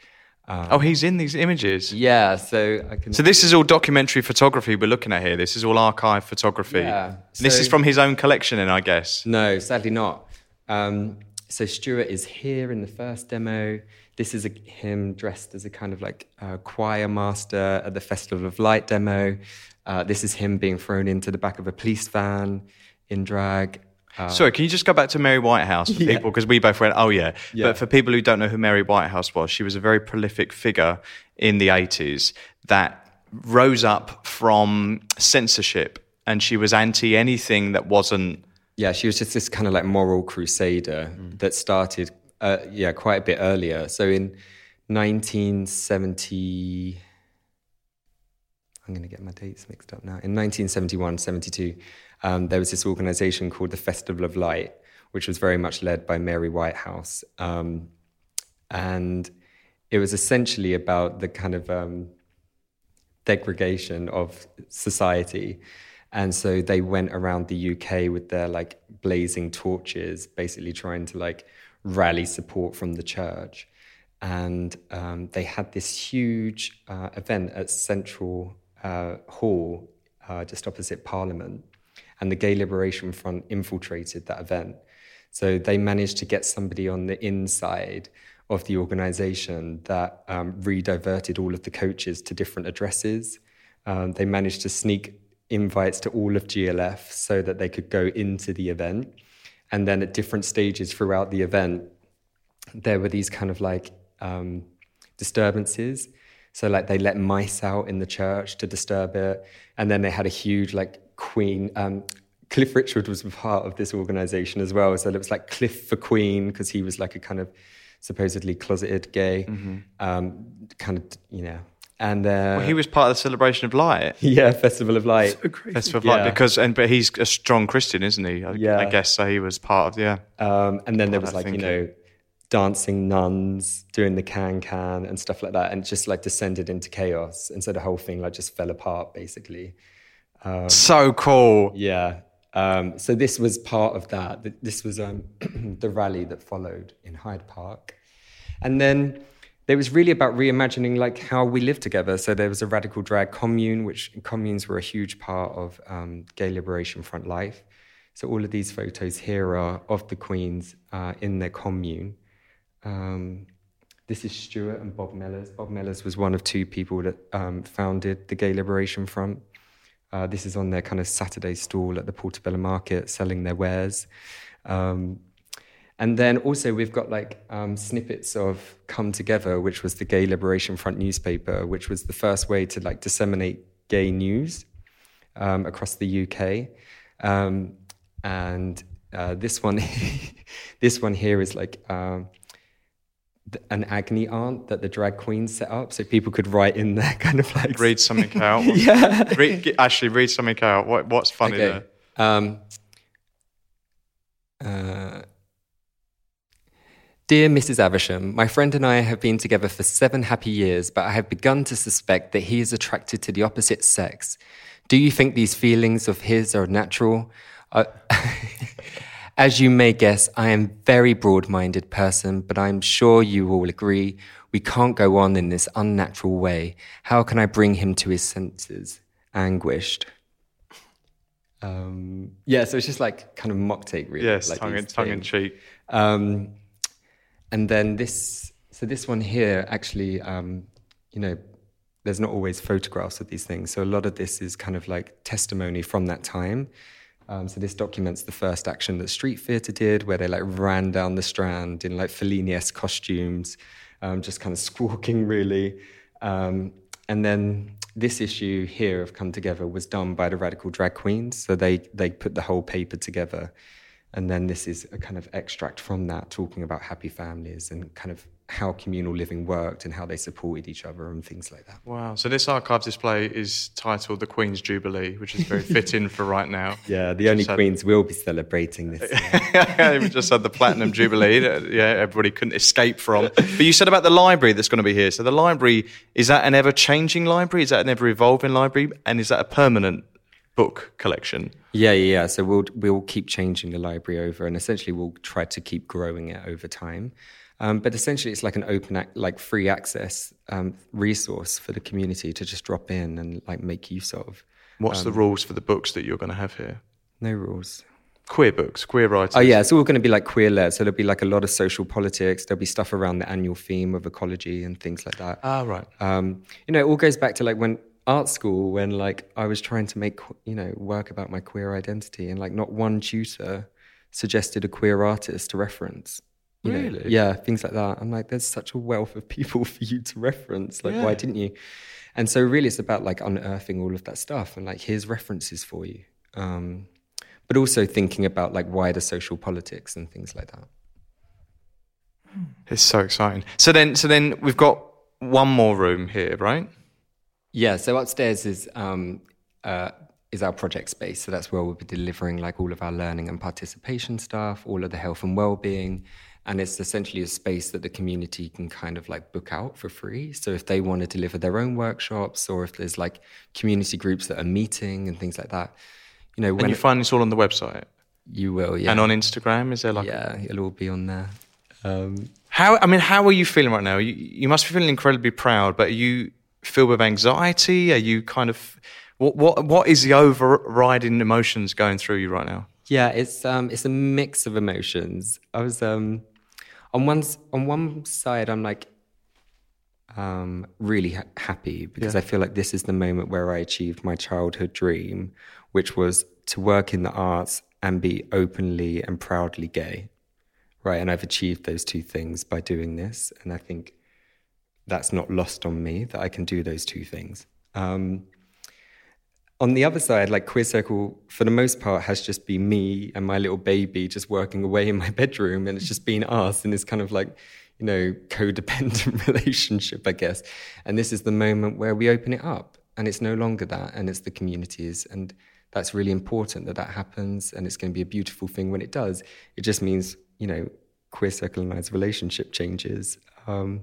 Oh, he's in these images. Yeah, so I can. So this is all documentary photography we're looking at here. This is all archive photography. Yeah. This is from his own collection, and I guess. No, sadly not. Um, so Stuart is here in the first demo. This is a, him dressed as a kind of like uh, choir master at the Festival of Light demo. Uh, this is him being thrown into the back of a police van in drag. Uh, Sorry, can you just go back to Mary Whitehouse for [laughs] people? Because we both went, oh, yeah. Yeah. But for people who don't know who Mary Whitehouse was, she was a very prolific figure in the 80s that rose up from censorship and she was anti anything that wasn't. yeah, she was just this kind of like moral crusader that started, uh, yeah, quite a bit earlier. So in 1970, I'm going to get my dates mixed up now. In 1971, 72, um, there was this organization called the Festival of Light, which was very much led by Mary Whitehouse. Um, and it was essentially about the kind of um, degradation of society. And so they went around the UK with their like blazing torches, basically trying to like rally support from the church. And um, they had this huge uh, event at Central uh, Hall, uh, just opposite Parliament. And the Gay Liberation Front infiltrated that event. So they managed to get somebody on the inside of the organization that um, re-diverted all of the coaches to different addresses. Um, they managed to sneak invites to all of GLF so that they could go into the event. And then at different stages throughout the event, there were these kind of like um, disturbances. So like they let mice out in the church to disturb it, and then they had a huge like Queen. Um, Cliff Richard was part of this organization as well. So it was like Cliff for Queen because he was like a kind of supposedly closeted gay, um, kind of you know. And uh, Well, he was part of the celebration of light. [laughs] yeah, Festival of Light. Festival of Light because and but he's a strong Christian, isn't he? I, Yeah. I guess so. He was part of yeah. Um, and then there was I like, you know, dancing nuns doing the can can and stuff like that. And just like descended into chaos. And so the whole thing like just fell apart basically. So cool. Yeah. Um, so this was part of that. This was um, [clears throat] the rally that followed in Hyde Park. And then it was really about reimagining like how we live together. So there was a radical drag commune, which communes were a huge part of um, gay liberation front life. So all of these photos here are of the queens uh, in their commune. Um, this is Stuart and Bob Mellors. Bob Mellors was one of two people that um, founded the Gay Liberation Front. Uh, this is on their kind of Saturday stall at the Portobello Market, selling their wares. Um, and then also we've got like um, snippets of Come Together, which was the Gay Liberation Front newspaper, which was the first way to like disseminate gay news um, across the UK. Um, and uh, this one, [laughs] this one here is like um, an agony aunt that the drag queens set up, so people could write in there, [laughs] kind of like Read something out. [laughs] yeah. Read, actually, read something out. What, what's funny Okay. there? Um, uh, Dear Mrs. Avisham, my friend and I have been together for seven happy years, but I have begun to suspect that he is attracted to the opposite sex. Do you think these feelings of his are natural? Uh, [laughs] as you may guess, I am a very broad minded person, but I'm sure you all agree we can't go on in this unnatural way. How can I bring him to his senses? Anguished. Um, yeah, so it's just like kind of mock take, really. Yes, like tongue, in, tongue in cheek. Um, and then this, so this one here, actually, um, you know, there's not always photographs of these things. So a lot of this is kind of like testimony from that time. Um, so this documents the first action that Street Theatre did, where they like ran down the Strand in like Fellini-esque costumes, um, just kind of squawking really. Um, and then this issue here of Come Together was done by the Radical Drag Queens. So they they put the whole paper together. And then this is a kind of extract from that, talking about happy families and kind of how communal living worked and how they supported each other and things like that. Wow. So this archive display is titled The Queen's Jubilee, which is very fitting for right now. [laughs] Yeah, the only had- queens will be celebrating this. [laughs] we just had the Platinum Jubilee that yeah, everybody couldn't escape from. But you said about the library that's going to be here. So the library, is that an ever changing library? Is that an ever evolving library? And is that a permanent book collection? Yeah, yeah, yeah. So we'll we'll keep changing the library over, and essentially we'll try to keep growing it over time. Um, but essentially, it's like an open, ac- like free access um, resource for the community to just drop in and like make use of. What's the rules for the books that you're going to have here? No rules. Queer books, queer writers. Oh yeah, it's all going to be like queer led. So there'll be like a lot of social politics. There'll be stuff around the annual theme of ecology and things like that. Ah, right. Um, you know, it all goes back to like when art school, when like I was trying to make you know work about my queer identity, and like not one tutor suggested a queer artist to reference. You know, yeah, things like that. I'm like, there's such a wealth of people [laughs] for you to reference. Like, why didn't you? And so, really, it's about like unearthing all of that stuff and like, here's references for you. Um, but also thinking about like wider social politics and things like that. It's so exciting. So then, so then we've got one more room here, right? Yeah, so upstairs is um, uh, is our project space. So that's where we'll be delivering like all of our learning and participation stuff, all of the health and well-being, and it's essentially a space that the community can kind of like book out for free. So if they want to deliver their own workshops, or if there's like community groups that are meeting and things like that, you know, And when you find this all on the website you will, yeah, and on Instagram. Is there like yeah, it'll all be on there. Um, How I mean, how are you feeling right now? You, you must be feeling incredibly proud, but are you filled with anxiety? Are you kind of what what what is the overriding emotions going through you right now? Yeah, it's um, it's a mix of emotions. I was um, on one on one side, I'm like um, really ha- happy because I feel like this is the moment where I achieved my childhood dream, which was to work in the arts and be openly and proudly gay, right? And I've achieved those two things by doing this, and I think that's not lost on me that I can do those two things. Um, on the other side, like Queer Circle, for the most part, has just been me and my little baby just working away in my [laughs] bedroom, and it's just been us in this kind of like, you know, codependent [laughs] relationship, I guess. And this is the moment where we open it up, and it's no longer that, and it's the communities, and that's really important that that happens, and it's going to be a beautiful thing when it does. It just means, you know, Queer Circle and I's relationship changes. Um,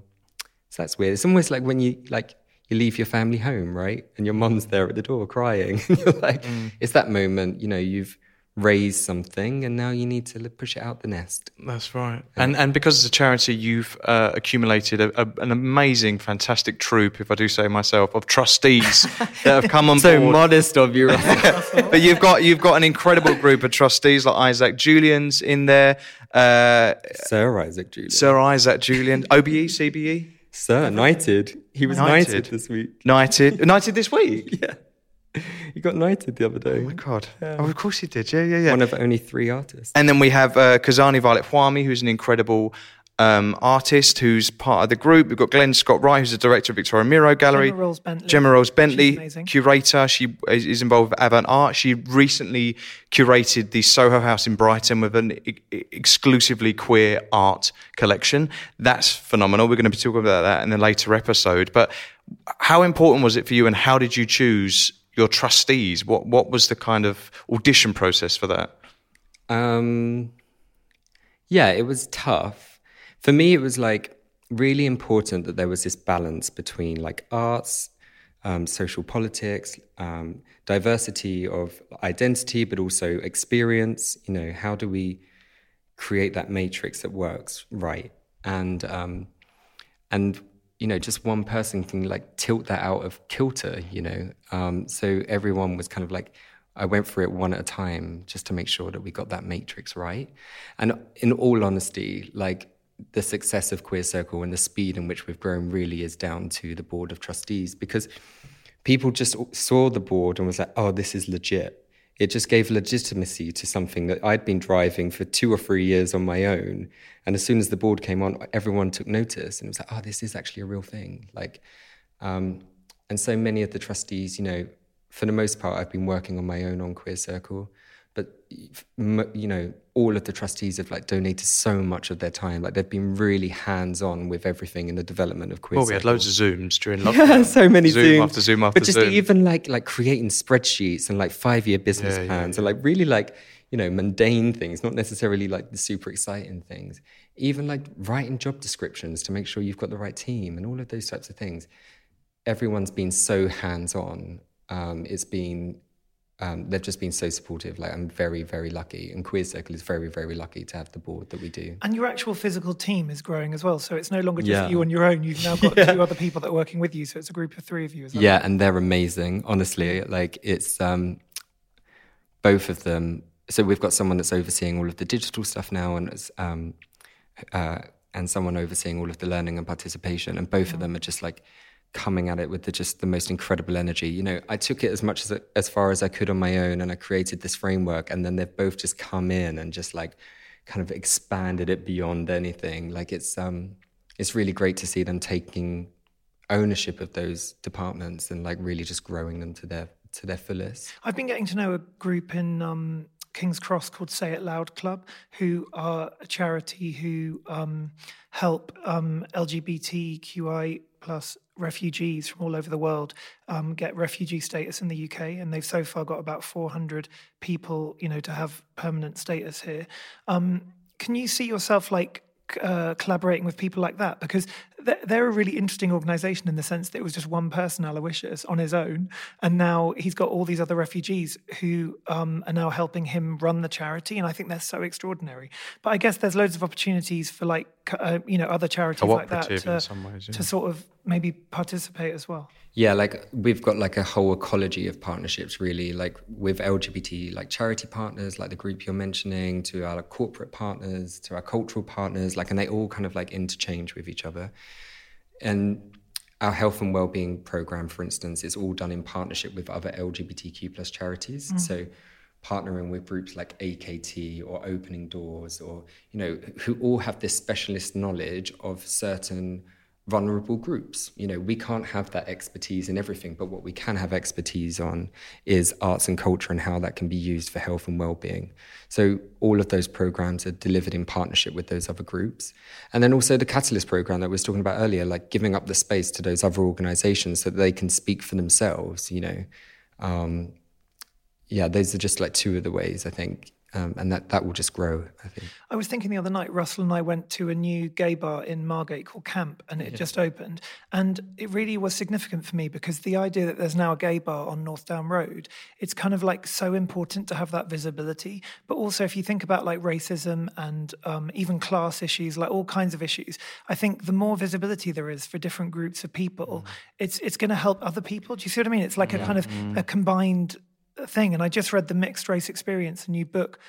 so that's weird. It's almost like when you like you leave your family home, right? And your mum's there at the door crying. [laughs] And you're like, it's that moment, you know, you've raised something and now you need to push it out the nest. That's right. And and because it's a charity, you've uh, accumulated a, a, an amazing, fantastic troop, if I do say myself, of trustees [laughs] that have come on So board. modest of you. [laughs] but you've got you've got an incredible group of trustees like Isaac Julien's in there, uh, Sir Isaac Julien. Sir Isaac Julien, OBE, CBE, Sir, knighted. He was Knighted. knighted, this week. Knighted, Knighted this week. [laughs] Yeah. he got knighted the other day. Oh my god! Oh, of course he did. Yeah, yeah, yeah. One of only three artists. And then we have uh, Kazani Violet Huami, who's an incredible um, artist who's part of the group. We've got Glenn Scott Wright, who's the director of Victoria Miro Gallery. Gemma Rolls Bentley. Gemma Rolls Bentley, curator. She is is involved with Avant Arte. She recently curated the Soho House in Brighton with an e- exclusively queer art collection. That's phenomenal. We're going to be talking about that in a later episode. But how important was it for you, and how did you choose your trustees? What What was the kind of audition process for that? Um, yeah, it was tough. For me, it was like really important that there was this balance between like arts, um, social politics, um, diversity of identity, but also experience. You know, how do we create that matrix that works right? And um, and you know, just one person can like tilt that out of kilter. You know, um, so everyone was kind of like. I went through it one at a time just to make sure that we got that matrix right. And in all honesty, like the success of Queer Circle and the speed in which we've grown really is down to the board of trustees because people just saw the board and was like, oh, this is legit. It just gave legitimacy to something that I'd been driving for two or three years on my own. And as soon as the board came on, everyone took notice and it was like, oh, this is actually a real thing. Like, um, and so many of the trustees, you know, for the most part, I've been working on my own on Queer Circle, but you know, all of the trustees have like donated so much of their time. Like they've been really hands on with everything in the development of Queer Well, we had loads of Zooms during [laughs] lockdown. yeah, so many Zoom Zooms. after Zoom after Zoom. but just Zoom. even like like creating spreadsheets and like five year business Yeah, yeah, plans and like really like you know mundane things, not necessarily like the super exciting things. Even like writing job descriptions to make sure you've got the right team and all of those types of things. Everyone's been so hands on. Um, it's been um, they've just been so supportive. Like I'm very very lucky, and Queer Circle is very very lucky to have the board that we do. And your actual physical team is growing as well. So it's no longer just Yeah. you on your own. You've now got [laughs] two other people that are working with you. So it's a group of three of you. Yeah, and they're amazing. Honestly, like it's um, both of them. So we've got someone that's overseeing all of the digital stuff now, and it's, um, uh, and someone overseeing all of the learning and participation, and both of them are just like coming at it with the, just the most incredible energy. You know, I took it as much as as far as I could on my own, and I created this framework, and then they've both just come in and just like kind of expanded it beyond anything. Like it's um, it's really great to see them taking ownership of those departments and like really just growing them to their to their fullest. I've been getting to know a group in um, King's Cross called Say It Loud Club, who are a charity who um, help um, LGBTQI plus refugees from all over the world um, get refugee status in the UK, and they've so far got about 400 people, you know, to have permanent status here. Um, can you see yourself like uh, collaborating with people like that because they're, they're a really interesting organization in the sense that it was just one person, Aloysius, on his own, and now he's got all these other refugees who um, are now helping him run the charity, and I think they're so extraordinary. But I guess there's loads of opportunities for like uh, you know other charities like that to, ways, yeah. to sort of maybe participate as well. Yeah, like we've got like a whole ecology of partnerships really, like with LGBT like charity partners, like the group you're mentioning, to our corporate partners, to our cultural partners, like and they all kind of like interchange with each other. And our health and well-being program, for instance, is all done in partnership with other LGBTQ plus charities. Mm. So partnering with groups like AKT or Opening Doors or, you know, who all have this specialist knowledge of certain vulnerable groups. You know, we can't have that expertise in everything, but what we can have expertise on is arts and culture and how that can be used for health and well-being. So all of those programs are delivered in partnership with those other groups. And then also the Catalyst program that we was talking about earlier, like giving up the space to those other organizations so that they can speak for themselves, you know. Um, yeah, those are just like two of the ways I think. Um, and that, that will just grow, I think. I was thinking the other night, Russell and I went to a new gay bar in Margate called Camp, and it just opened. And it really was significant for me because the idea that there's now a gay bar on North Down Road, it's kind of like so important to have that visibility. But also, if you think about like racism and um, even class issues, like all kinds of issues, I think the more visibility there is for different groups of people, it's it's going to help other people. Do you see what I mean? It's like a kind of a combined thing. And I just read the Mixed Race Experience, a new book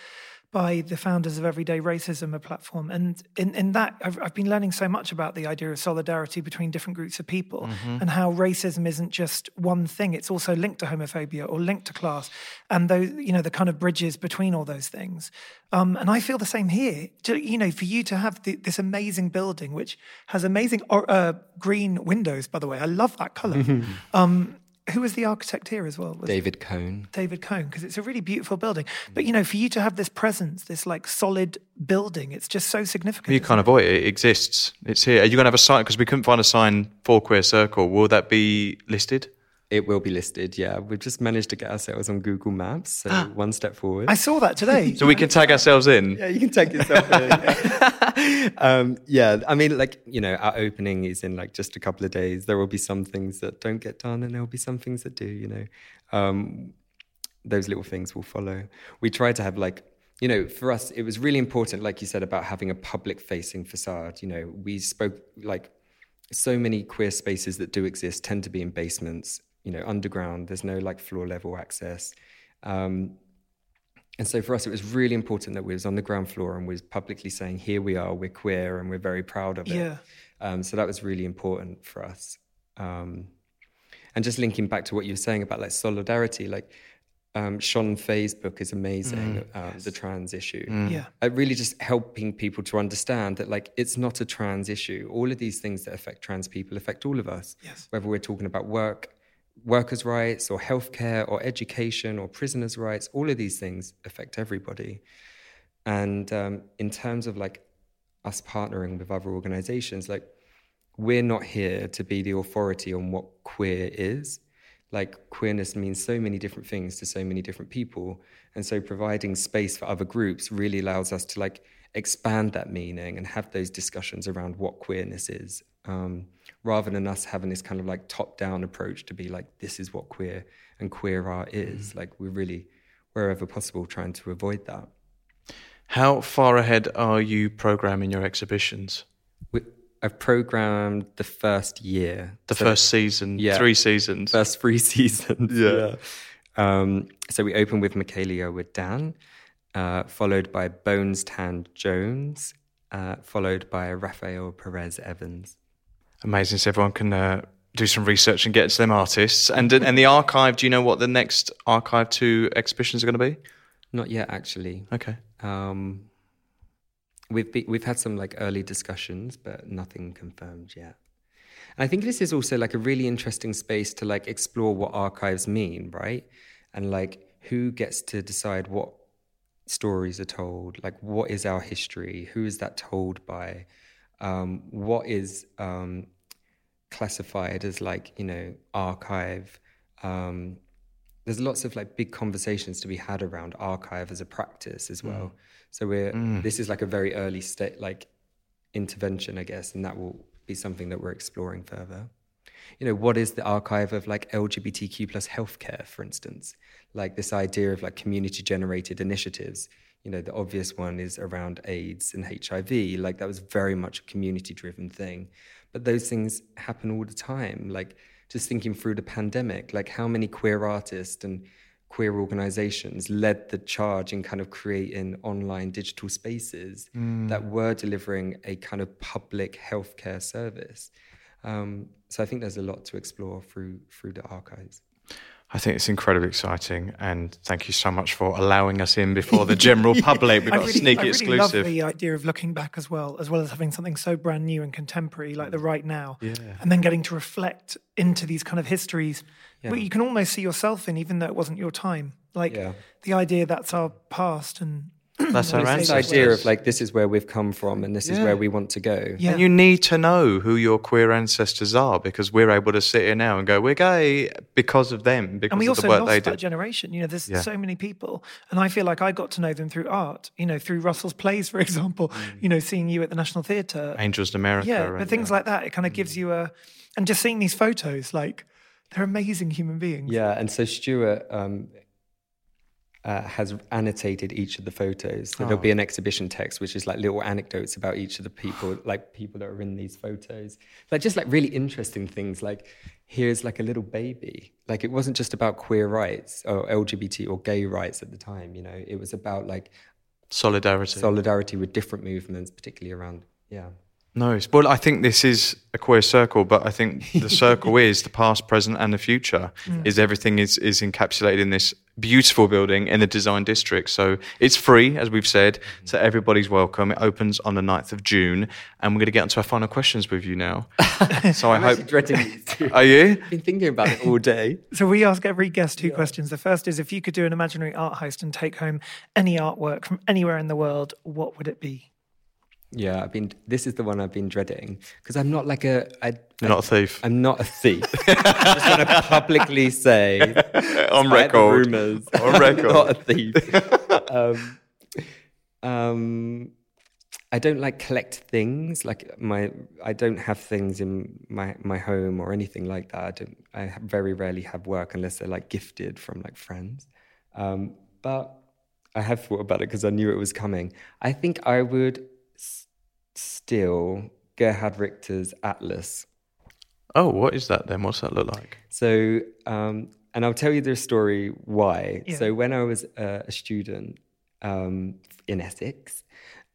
by the founders of Everyday Racism, a platform. And in, in that, I've, I've been learning so much about the idea of solidarity between different groups of people Mm-hmm. and how racism isn't just one thing, it's also linked to homophobia or linked to class and those, you know, the kind of bridges between all those things. Um, and I feel the same here. To, you know, for you to have the, this amazing building, which has amazing or, uh, green windows, by the way, I love that color. [laughs] um, who was the architect here as well? Was it David Kohn. David Kohn, because it's a really beautiful building. But you know, for you to have this presence, this like solid building, it's just so significant. You can't it? avoid it. It exists. It's here. Are you going to have a sign? Because we couldn't find a sign for Queer Circle. Will that be listed? It will be listed, yeah. We've just managed to get ourselves on Google Maps, so [gasps] one step forward. I saw that today. So we can tag ourselves in. yeah, you can tag yourself in. [laughs] um, yeah, I mean, like, you know, our opening is in like just a couple of days. There will be some things that don't get done, and there will be some things that do, you know. Um, those little things will follow. We try to have like, you know, for us, it was really important, like you said, about having a public facing facade. You know, we spoke like so many queer spaces that do exist tend to be in basements, you know, underground. There's no like floor level access. Um, and so for us, it was really important that we was on the ground floor and was publicly saying, "Here we are, we're queer, and we're very proud of it." Yeah. Um, so that was really important for us. Um, and just linking back to what you were saying about like solidarity, like um, Shon Faye's book is amazing, um, the trans issue. Yeah. Uh, really just helping people to understand that like it's not a trans issue. All of these things that affect trans people affect all of us. Yes. Whether we're talking about work, workers' rights, or healthcare, or education, or prisoners' rights, all of these things affect everybody. And um, in terms of like us partnering with other organizations, like we're not here to be the authority on what queer is. Like queerness means so many different things to so many different people. And so providing space for other groups really allows us to like expand that meaning and have those discussions around what queerness is. Um, rather than us having this kind of like top down approach to be like, this is what queer and queer art is. Like we're really, wherever possible, trying to avoid that. How far ahead are you programming your exhibitions? We, I've programmed the first year. The So- first season, yeah. three seasons. first three [laughs] seasons. Yeah. Um, so we open with Michaela Yearwood Dan, uh, followed by Bones Tan Jones, uh, followed by Rafael Perez Evans. Amazing. So everyone can uh, do some research and get to them artists. And and the archive. Do you know what the next archive two exhibitions are going to be? Not yet, actually. Okay. Um, we've be, we've had some like early discussions, but nothing confirmed yet. And I think this is also like a really interesting space to like explore what archives mean, right? And like who gets to decide what stories are told, like what is our history, who is that told by, um, what is um, classified as like you know archive. Um, there's lots of like big conversations to be had around archive as a practice as well. So we're this is like a very early state like intervention, I guess, and that will be something that we're exploring further. You know, what is the archive of like LGBTQ plus healthcare, for instance? Like this idea of like community generated initiatives. You know, the obvious one is around AIDS and HIV. Like that was very much a community driven thing. But those things happen all the time. Like just thinking through the pandemic, like how many queer artists and queer organizations led the charge in kind of creating online digital spaces mm. that were delivering a kind of public healthcare service. Um, so I think there's a lot to explore through through the archives. I think it's incredibly exciting, and thank you so much for allowing us in before the general public. We've [laughs] got really, a sneaky I really exclusive. love the idea of looking back as well, as well as having something so brand new and contemporary like the right now, and then getting to reflect into these kind of histories where you can almost see yourself in, even though it wasn't your time. Like Yeah. the idea that's our past and That's our This idea of like this is where we've come from and this is where we want to go. yeah, And you need to know who your queer ancestors are because we're able to sit here now and go, we're gay because of them, because and we of also the work lost they that did. generation. You know, there's Yeah. so many people, and I feel like I got to know them through art. You know, through Russell's plays, for [laughs] example. Mm. You know, seeing you at the National Theatre. Angels in America. Yeah, and, but things like that, it kind of gives you a, and just seeing these photos, like they're amazing human beings. Yeah, and so Stuart um, uh, has annotated each of the photos. So there'll be an exhibition text, which is like little anecdotes about each of the people, [sighs] like people that are in these photos. Like just like really interesting things. Like here's like a little baby. Like it wasn't just about queer rights or LGBT or gay rights at the time. You know, it was about like Solidarity. solidarity with different movements, particularly around yeah. No, well, I think this is a queer circle, but I think the [laughs] circle is the past, present, and the future. Is everything is is encapsulated in this beautiful building in the design district. So it's free, as we've said, so everybody's welcome. It opens on the 9th of June, and we're going to get onto our final questions with you now. [laughs] so I I'm hope. actually dreading these two. Are you? I've been thinking about it all day. So we ask every guest two questions. The first is if you could do an imaginary art heist and take home any artwork from anywhere in the world, what would it be? Yeah, I've been. This is the one I've been dreading because I'm not like a. I, You're not a thief. I'm not a thief. [laughs] I just want to publicly say, [laughs] On record. rumors, On record. I'm not a thief. um, um, I don't like collect things. Like my, I don't have things in my my home or anything like that. I don't. I very rarely have work unless they're like gifted from like friends. Um, but I have thought about it because I knew it was coming. I think I would steal Gerhard Richter's Atlas. Oh, what is that then? What's that look like? So, um, and I'll tell you the story why. Yeah. So, when I was uh, a student um, in Essex,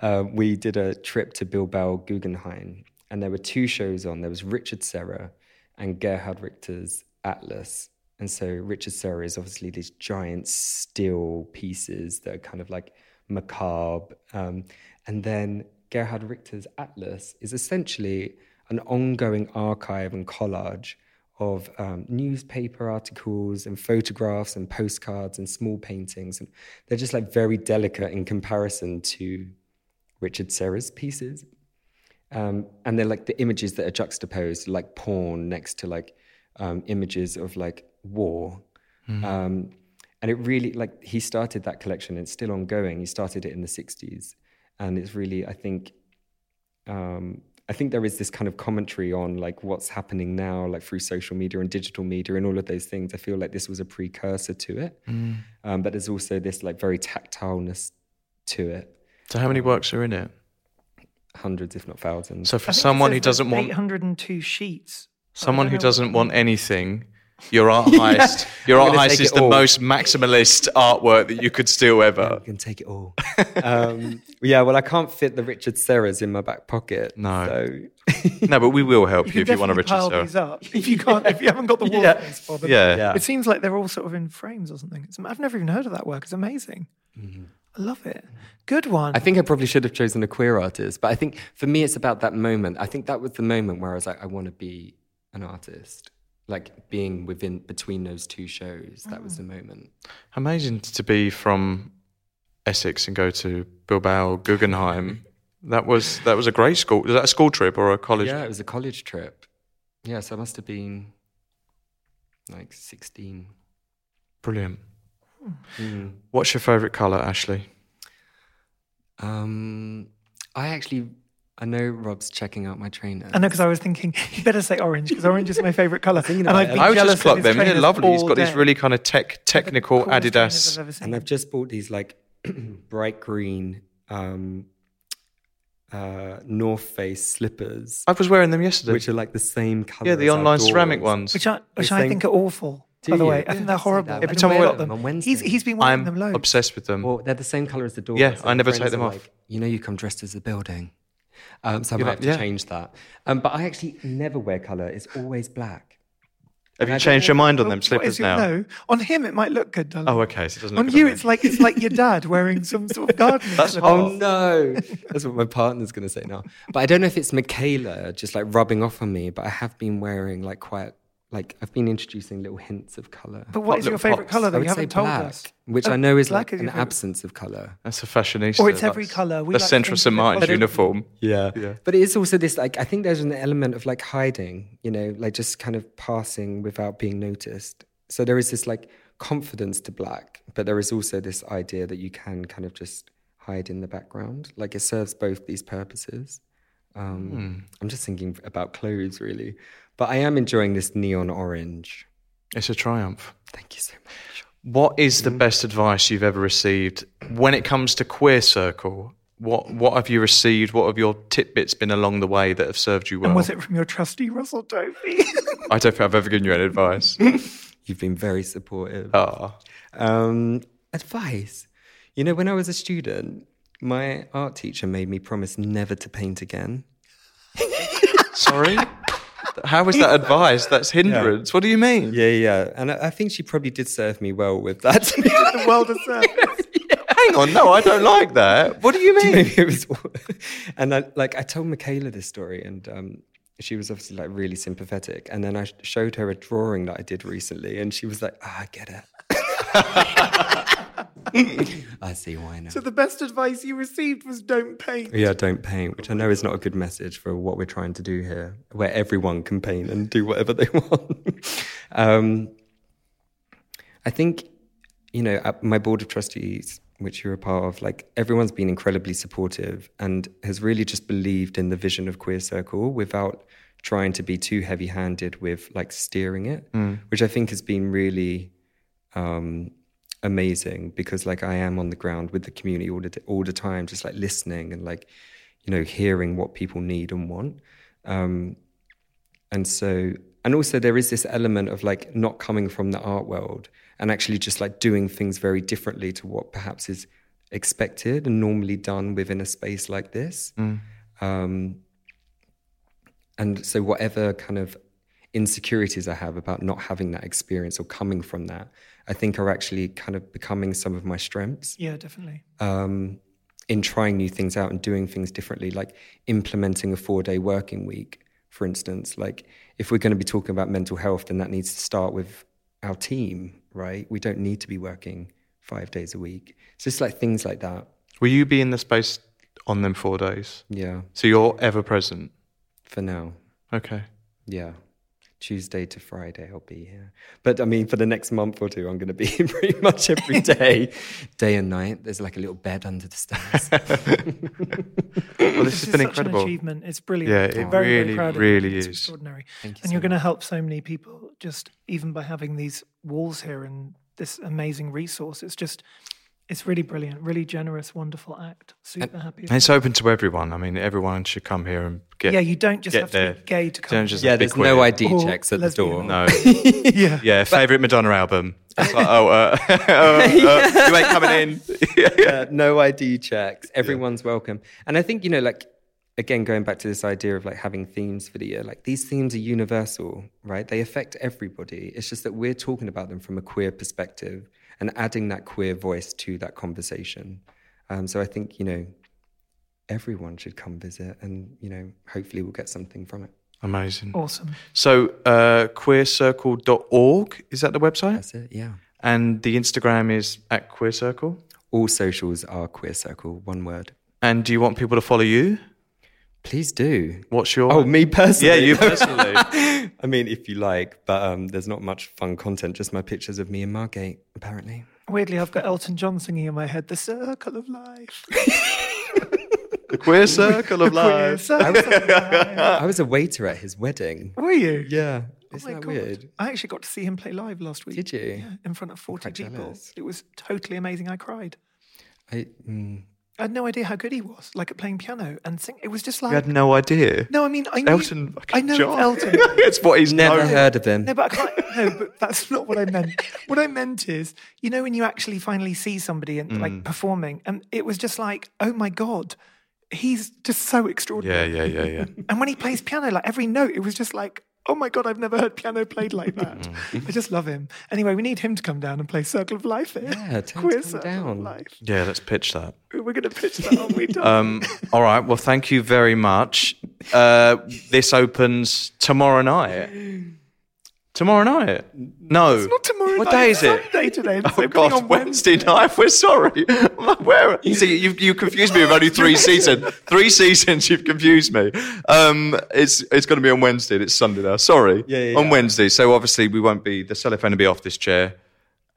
uh, we did a trip to Bilbao Guggenheim, and there were two shows on. There was Richard Serra and Gerhard Richter's Atlas. And so, Richard Serra is obviously these giant steel pieces that are kind of like macabre. Um, and then Gerhard Richter's Atlas is essentially an ongoing archive and collage of um, newspaper articles and photographs and postcards and small paintings. And they're just like very delicate in comparison to Richard Serra's pieces. Um, and they're like the images that are juxtaposed, like porn next to like um, images of like war. Um, and it really, like, he started that collection, and it's still ongoing. He started it in the 60s. And it's really, I think, um, I think there is this kind of commentary on like what's happening now, like through social media and digital media and all of those things. I feel like this was a precursor to it, um, but there's also this like very tactileness to it. So how many works are in it? Hundreds, if not thousands. So for I think it someone who doesn't want 802 sheets. someone who don't know what doesn't want anything, your art [laughs] heist, your art heist is the all. most maximalist artwork that you could steal ever. you can take it all. um, yeah, well, I can't fit the Richard Serras in my back pocket. No. So [laughs] No, but we will help you, You if you want a Richard pile Serra. these up. If you can't, if you haven't got the wall [laughs] Yeah. space for them. Yeah. Yeah. It seems like they're all sort of in frames or something. It's, I've never even heard of that work. It's amazing. I love it. Good one. I think I probably should have chosen a queer artist, but I think for me, it's about that moment. I think that was the moment where I was like, I want to be an artist. Like being within between those two shows, that was the moment. Amazing to be from Essex and go to Bilbao Guggenheim. [laughs] That was that was a great school. Was that a school trip or a college? Yeah, it was a college trip. Yeah, so I must have been like 16. Brilliant. Mm. What's your favourite colour, Ashley? Um, I actually, I know Rob's checking out my trainer. I know because I was thinking [laughs] you better say orange because orange is my favourite colour. And I've it. been I was just of clocked them. They're lovely. He's all got these day. really kind of tech technical Coolest Adidas. I've ever seen. and I've just bought these like [clears throat] bright green um, uh, North Face slippers, I was wearing them yesterday. which are like the same color. yeah, the as online outdoors. ceramic ones. which I, which I think are awful. Do by the you? way, I Yeah, think they're horrible. that. I Every time I wear them on Wednesday. He's he's been wearing I'm them loads. obsessed with them. Well, they're the same color as the doors. Yeah, and I never take them off. Like, you know, you come dressed as a building. Um, so I might have to yeah. change that. Um, but I actually never wear color. It's always black. Have you changed your mind on them slippers your- now? No, on him it might look good. Darling. Oh, okay. So it doesn't On you, it's like it's like your dad wearing some sort of gardening. That's. Oh no, that's what my partner's going to say now. But I don't know if it's Michaela just like rubbing off on me. But I have been wearing like quite like I've been introducing little hints of color. But what is your favourite colour I that you haven't told black, us? which Oh, I know is like is an favourite. absence of color. That's a fashionista. Or it's every colour. We the like to Central think St Martin's as- uniform. Yeah. Yeah. But it is also this like I think there's an element of like hiding, you know, like just kind of passing without being noticed. So there is this like confidence to black, but there is also this idea that you can kind of just hide in the background. Like it serves both these purposes. Um, I'm just thinking about clothes really, but I am enjoying this neon orange. It's a triumph. Thank you so much. What is the best advice you've ever received when it comes to queer circle? What what have you received? What have your tidbits been along the way that have served you well? And was it from your trusty Russell Tovey? [laughs] I don't think I've ever given you any advice. [laughs] You've been very supportive. Ah, Um, advice. You know, when I was a student, My art teacher made me promise never to paint again. [laughs] Sorry? How is that advice? That's hindrance. What do you mean? Yeah, yeah. And I, I think she probably did serve me well with that. [laughs] well deserved. [laughs] Hang on, no, I don't like that. What do you mean? Maybe it was, and I, like I told Michaela this story, and um, she was obviously like really sympathetic. And then I showed her a drawing that I did recently, and she was like, "Ah, I get it. [laughs] I see why now." So the best advice you received was don't paint. Yeah, don't paint, which I know is not a good message for what we're trying to do here, where everyone can paint and do whatever they [laughs] want. um, I think, you know, at my board of trustees, which you're a part of, like everyone's been incredibly supportive and has really just believed in the vision of Queer Circle without trying to be too heavy handed with like steering it, which I think has been really um, amazing because like I am on the ground with the community all the all the time, just like listening and like you know hearing what people need and want. Um, and so and also there is this element of like not coming from the art world and actually just like doing things very differently to what perhaps is expected and normally done within a space like this. Um, and so whatever kind of insecurities I have about not having that experience or coming from that, I think are actually kind of becoming some of my strengths Yeah, definitely. um, in trying new things out and doing things differently, like implementing a four day working week, for instance. Like, if we're going to be talking about mental health, then that needs to start with our team, right? We don't need to be working five days a week. It's just like things like that. Will you be in the space on them four days? Yeah, So you're ever present? for now. Okay. Yeah. Tuesday to Friday, I'll be here. But I mean, for the next month or two, I'm going to be here [laughs] pretty much every day, [laughs] day and night. There's like a little bed under the stairs. Well, this has is been such incredible. An achievement. It's brilliant. Yeah, it very, very really, proud really you. It's is. extraordinary. Thank you and so you're going to help so many people just even by having these walls here and this amazing resource. It's just, it's really brilliant, really generous, wonderful act. Super happy. And it's open to everyone. I mean, everyone should come here and get. yeah, you don't just get have to there. be gay to come. Just yeah, there's queer. no ID Or checks at the door. No. [laughs] yeah. Yeah, favorite Madonna album. [laughs] It's like, oh, uh, [laughs] uh, uh, you ain't coming in. Yeah, no ID checks. Everyone's welcome. And I think, you know, like, again, going back to this idea of like having themes for the year, like these themes are universal, right? They affect everybody. It's just that we're talking about them from a queer perspective and adding that queer voice to that conversation. Um, so I think, you know, everyone should come visit and, you know, hopefully we'll get something from it. Amazing. Awesome. So, uh, queercircle.org, is that the website? That's it, yeah. And the Instagram is at Queer Circle. All socials are Queer Circle, one word. And do you want people to follow you? Please do. What's your. Oh, me personally? Yeah, you personally. [laughs] [laughs] I mean, if you like, but um, there's not much fun content, just my pictures of me and Margate, apparently. Weirdly, I've got Elton John singing in my head, "The Circle of Life." [laughs] the Queer Circle of Life. Circle of Life. [laughs] I was a waiter at his wedding. Were you? Yeah. Oh Isn't my that God. weird? I actually got to see him play live last week. Did you? Yeah, in front of 40 people. jealous. It was totally amazing. I cried. I, mm, I had no idea how good he was, like at playing piano and sing. It was just like You had no idea. no. I mean, I knew, Elton. I know John. Elton. [laughs] it's what he's never known. heard of him. No, but I can't. No, but that's not what I meant. [laughs] What I meant is, you know, when you actually finally see somebody and Mm. like performing, and it was just like, oh my god, he's just so extraordinary. Yeah, yeah, yeah, yeah. [laughs] And when he plays piano, like every note, it was just like, oh my god, I've never heard piano played like [laughs] that. I just love him. Anyway, we need him to come down and play Circle of Life here. Yeah, tell him Queer to come Circle of down. Life. Yeah, let's pitch that. We're going to pitch that, aren't we? [laughs] Dom? Um, all right. Well, thank you very much. Uh, this opens tomorrow night. [laughs] Tomorrow night? No. Not tomorrow What night, day is it? Sunday today. It's Oh God, on Wednesday night. We're sorry. [laughs] Where? See, you you confused me with only three seasons. Three seasons. You've confused me. Um, it's it's going to be on Wednesday. It's Sunday now. Sorry. Yeah, yeah, On yeah. Wednesday. So obviously we won't be. The cellophane will be off this chair.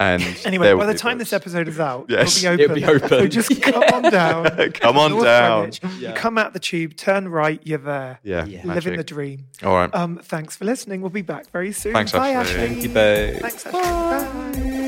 And [laughs] Anyway, by the time books. this episode is out, Yes, it'll be it'll open. be open. So just come on [laughs] down. Come on North down. Greenwich, You come out the tube, turn right, you're there. Yeah. Living magic. the dream. All right. Um, thanks for listening. We'll be back very soon. Thanks, Bye, Ashley. Ashley. Thank you both. Thanks, Ashley. Bye.